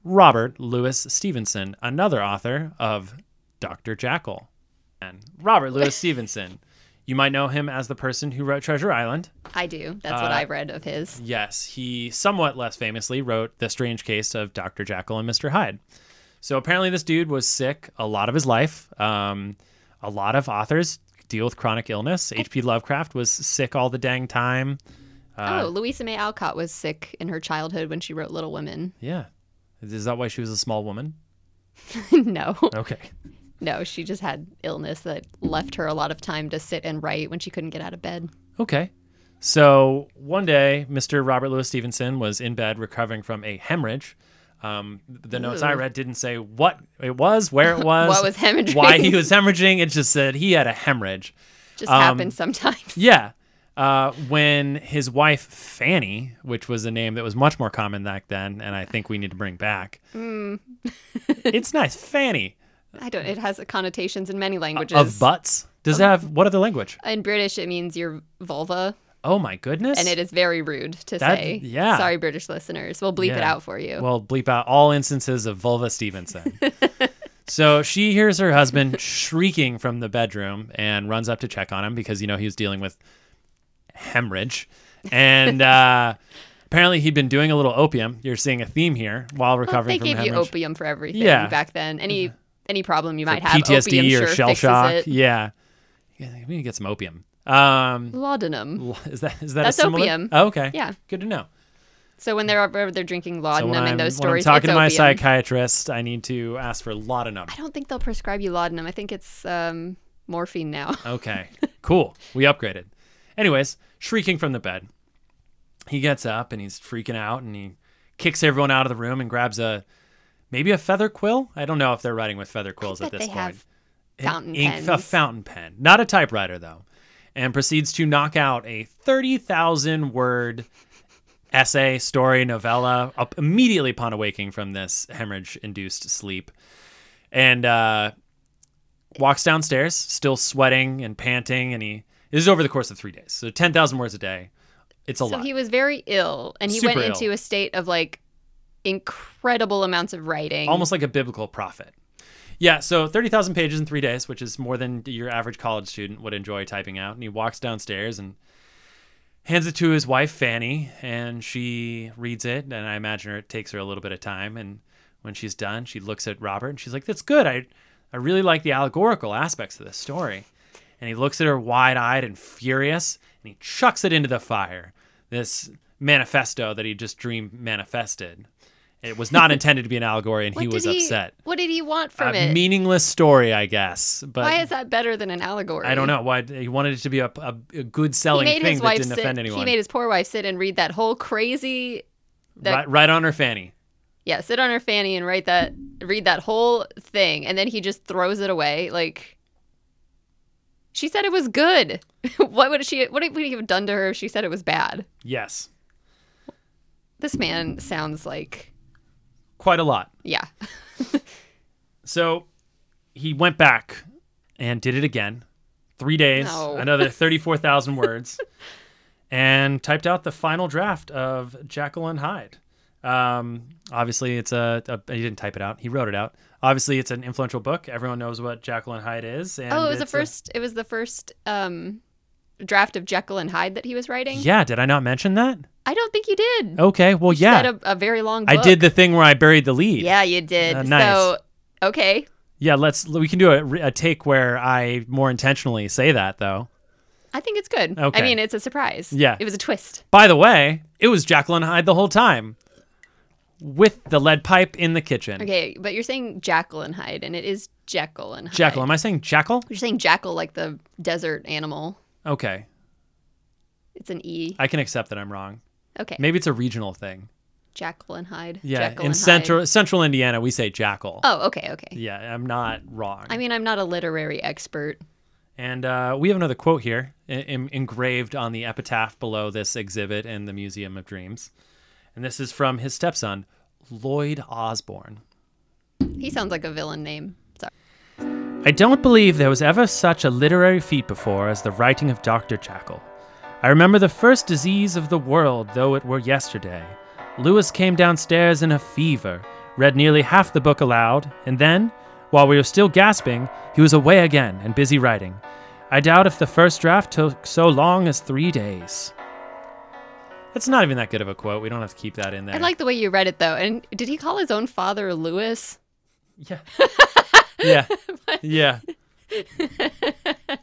Robert Louis Stevenson, another author of Dr. Jackal. And Robert Louis Stevenson, you might know him as the person who wrote Treasure Island. I do. That's what I've read of his. Yes, he somewhat less famously wrote The Strange Case of Dr. Jackal and Mr. Hyde. So apparently, this dude was sick a lot of his life. Um, a lot of authors deal with chronic illness. H.P. Lovecraft was sick all the dang time. Uh, oh, Louisa May Alcott was sick in her childhood when she wrote Little Women. Yeah. Is that why she was a small woman? no, Okay. No, she just had illness that left her a lot of time to sit and write when she couldn't get out of bed. Okay. So one day, Mr. Robert Louis Stevenson was in bed recovering from a hemorrhage. Um, the notes I read didn't say what it was, where it was, What was hemorrhaging? why he was hemorrhaging. It just said he had a hemorrhage. Just Um, happens sometimes. Yeah. Uh, when his wife Fanny, which was a name that was much more common back then, and I think we need to bring back. Hmm. it's nice, Fanny I don't. It has connotations in many languages. of butts. Does it have what other language? in British, it means your vulva, Oh my goodness! and it is very rude to That- say. yeah. Sorry, British listeners. We'll bleep it out for you. We'll bleep out all instances of vulva Stevenson. so she hears her husband shrieking from the bedroom and runs up to check on him because you know he was dealing with hemorrhage, and uh, apparently he'd been doing a little opium. You're seeing a theme here while Well, recovering they from gave you opium for everything Yeah. back then. Any any problem you might have, PTSD opium or sure shell shock. it. Yeah. yeah, we need to get some opium. Um, Laudanum. is that is that That's opium. Oh, okay. Yeah. Good to know. So when they're they're drinking laudanum when in those when I'm stories, talking to my opium. psychiatrist, I need to ask for laudanum. I don't think they'll prescribe you laudanum. I think it's um, morphine now. Okay, cool. We upgraded. Anyways, shrieking from the bed. He gets up and he's freaking out and he kicks everyone out of the room and grabs a maybe a feather quill. I don't know if they're writing with feather quills at this they point. fountain ink, A fountain pen, not a typewriter though. and proceeds to knock out a 30,000 word essay, story, novella up immediately upon awaking from this hemorrhage induced sleep. And uh, walks downstairs, still sweating and panting. And he, this is over the course of three days. So 10,000 words a day. It's a so lot. So he was very ill and he Super went into ill. a state of like incredible amounts of writing. almost like a biblical prophet. Yeah, so 30,000 pages in three days, which is more than your average college student would enjoy typing out. And he walks downstairs and hands it to his wife, Fanny, and she reads it. And I imagine her, it takes her a little bit of time. And when she's done, she looks at Robert and she's like, That's good. I, I really like the allegorical aspects of this story. And he looks at her wide eyed and furious and he chucks it into the fire. This manifesto that he just dreamed manifested. It was not intended to be an allegory, and he was upset What did he want from a it? meaningless story, I guess. But Why is that better than an allegory? I don't know why he wanted it to be a, a, a good He selling thing that didn't sit. offend anyone. He made his poor wife sit and read that whole crazy. That, right, right on her fanny. Yeah, sit on her fanny and write that, read that whole thing, and then he just throws it away. Like, she said it was good. what would she? What would he have done to her if she said it was bad? Yes, This man sounds like, quite a lot. yeah, So he went back and did it again. Three days, No. another 34,000 words, and typed out the final draft of Jekyll and Hyde. Um, obviously, it's a, a. He didn't type it out. He wrote it out. Obviously, it's an influential book. Everyone knows what Jekyll and Hyde is. And oh, it was the it's a- first. it was the first um, draft of Jekyll and Hyde that he was writing. yeah, did I not mention that? I don't think you did. Okay, well, You yeah. a, a very long. I did the thing where I buried the lead. Yeah, you did. Uh, nice. So, okay, Yeah, let's we can do a, a take where I more intentionally say that though. I think it's good. Okay. I mean, it's a surprise. Yeah. it was a twist. By the way, it was and Hyde the whole time, with the lead pipe in the kitchen. Okay, but you're saying Jackal and Hyde, and it is Jekyll and Hyde. Jekyll, am I saying Jackal? You're saying jackal like the desert animal. Okay, It's an E. I can accept that I'm wrong. Okay. Maybe it's a regional thing. Jackal and Hyde. Yeah, Jekyll in and central Hyde. central Indiana we say jackal. Oh, okay, okay. Yeah, I'm not wrong. I mean, I'm not a literary expert. And uh, we have another quote here en- engraved on the epitaph below this exhibit in the Museum of Dreams. And this is from his stepson, Lloyd Osbourne. He sounds like a villain name. Sorry. I don't believe there was ever such a literary feat before as the writing of Dr. Jackal. I remember the first disease of the world, though it were yesterday. Louis came downstairs in a fever, read nearly half the book aloud, and then, while we were still gasping, he was away again and busy writing. I doubt if the first draft took so long as three days. That's not even that good of a quote. We don't have to keep that in there. I like the way you read it though. And did he call his own father Louis? Yeah. yeah. Yeah.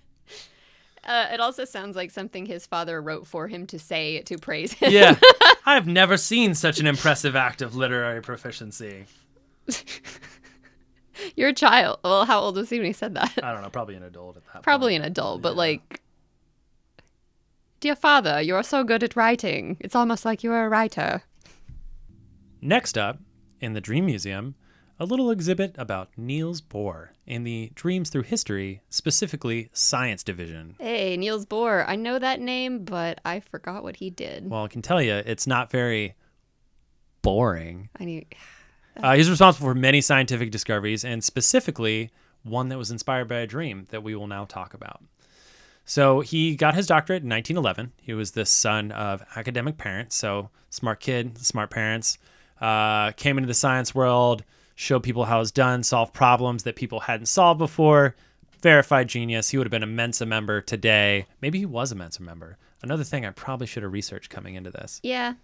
Uh, it also sounds like something his father wrote for him to say to praise him. Yeah. I've never seen such an impressive act of literary proficiency. You're a child. Well, how old was he when he said that? I don't know, probably an adult at that point. Probably an adult, but like, dear father, you're so good at writing. It's almost like you're a writer. Next up, in the Dream Museum, a little exhibit about Niels Bohr in the Dreams Through History, specifically Science Division. Hey, Niels Bohr. I know that name, but I forgot what he did. Well, I can tell you, it's not very boring. I need. Uh, he's responsible for many scientific discoveries, and specifically one that was inspired by a dream that we will now talk about. So he got his doctorate in 1911. He was the son of academic parents, so smart kid, smart parents. Uh, came into the science world, showed people how it's done, solve problems that people hadn't solved before. Verified genius. He would have been a Mensa member today. Maybe he was a Mensa member. Another thing I probably should have researched coming into this. Yeah.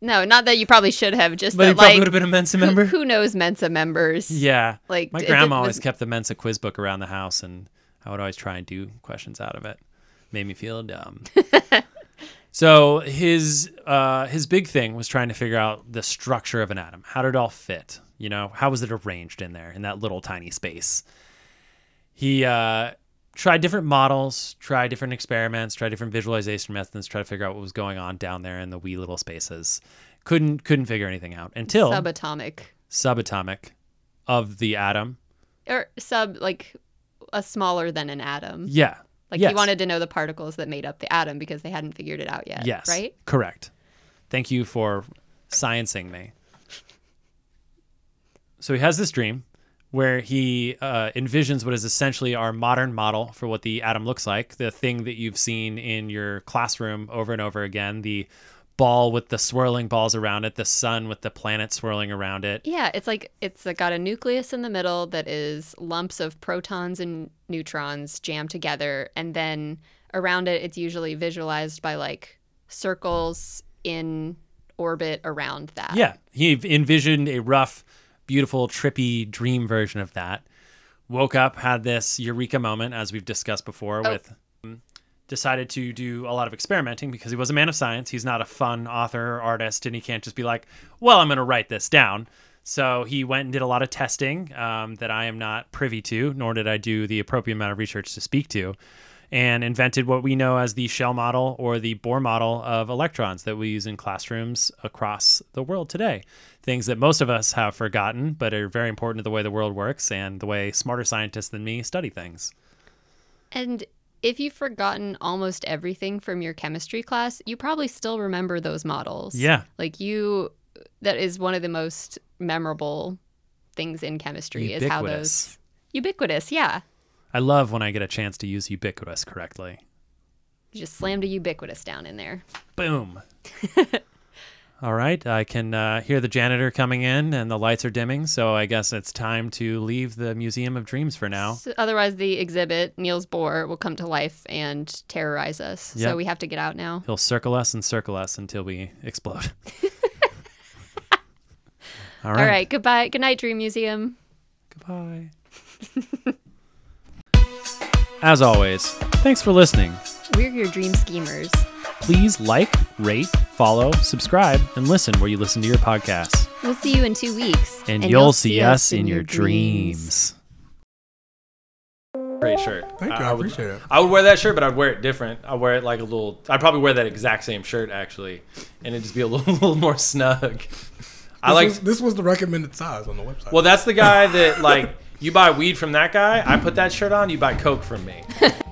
No, not that you probably should have. Just But he probably like, would have been a Mensa who, member. who knows Mensa members? Yeah. Like, my grandma was- always kept the Mensa quiz book around the house, and I would always try and do questions out of it. Made me feel dumb. so his uh, his big thing was trying to figure out the structure of an atom. How did it all fit? You know, how was it arranged in there in that little tiny space? He uh, tried different models, tried different experiments, tried different visualization methods, tried to figure out what was going on down there in the wee little spaces. Couldn't couldn't figure anything out until Subatomic. subatomic of the atom. Or sub, like, a smaller than an atom. Yeah. Like Yes. he wanted to know the particles that made up the atom because they hadn't figured it out yet. Yes. Right? Correct. Thank you for sciencing me. So he has this dream where he uh, envisions what is essentially our modern model for what the atom looks like, the thing that you've seen in your classroom over and over again, the ball with the swirling balls around it, the sun with the planets swirling around it. Yeah, it's like it's got a nucleus in the middle that is lumps of protons and neutrons jammed together, and then around it, it's usually visualized by like circles in orbit around that. Yeah, he envisioned a rough, beautiful, trippy dream version of that. Woke up, had this eureka moment, as we've discussed before, Oh. with decided to do a lot of experimenting because he was a man of science. He's not a fun author or artist, and he can't just be like, "Well, I'm going to write this down." So he went and did a lot of testing um, that I am not privy to, nor did I do the appropriate amount of research to speak to, and invented what we know as the shell model or the Bohr model of electrons that we use in classrooms across the world today. Things that most of us have forgotten, but are very important to the way the world works and the way smarter scientists than me study things. And if you've forgotten almost everything from your chemistry class, you probably still remember those models. Yeah. Like you, that is one of the most memorable things in chemistry is how those ubiquitous. Yeah. I love when I get a chance to use ubiquitous correctly. You just slammed a ubiquitous down in there. Boom. All right, I can uh, hear the janitor coming in and the lights are dimming, so I guess it's time to leave the Museum of Dreams for now. So otherwise, the exhibit, Niels Bohr, will come to life and terrorize us. Yep. So we have to get out now. He'll circle us and circle us until we explode. All right. All right. Goodbye. Good night, Dream Museum. Goodbye. As always, thanks for listening. We're your dream schemers. Please like, rate, follow, subscribe, and listen where you listen to your podcasts. We'll see you in two weeks. And, you'll, see us in your dreams. Great shirt. Thank you. I, I would- appreciate it. I would wear that shirt, but I'd wear it different. I'd wear it like a little. I'd probably wear that exact same shirt actually, and it'd just be a little, little more snug. I like. was, this was the recommended size on the website. Well, that's the guy that like you buy weed from that guy. I put that shirt on. You buy coke from me.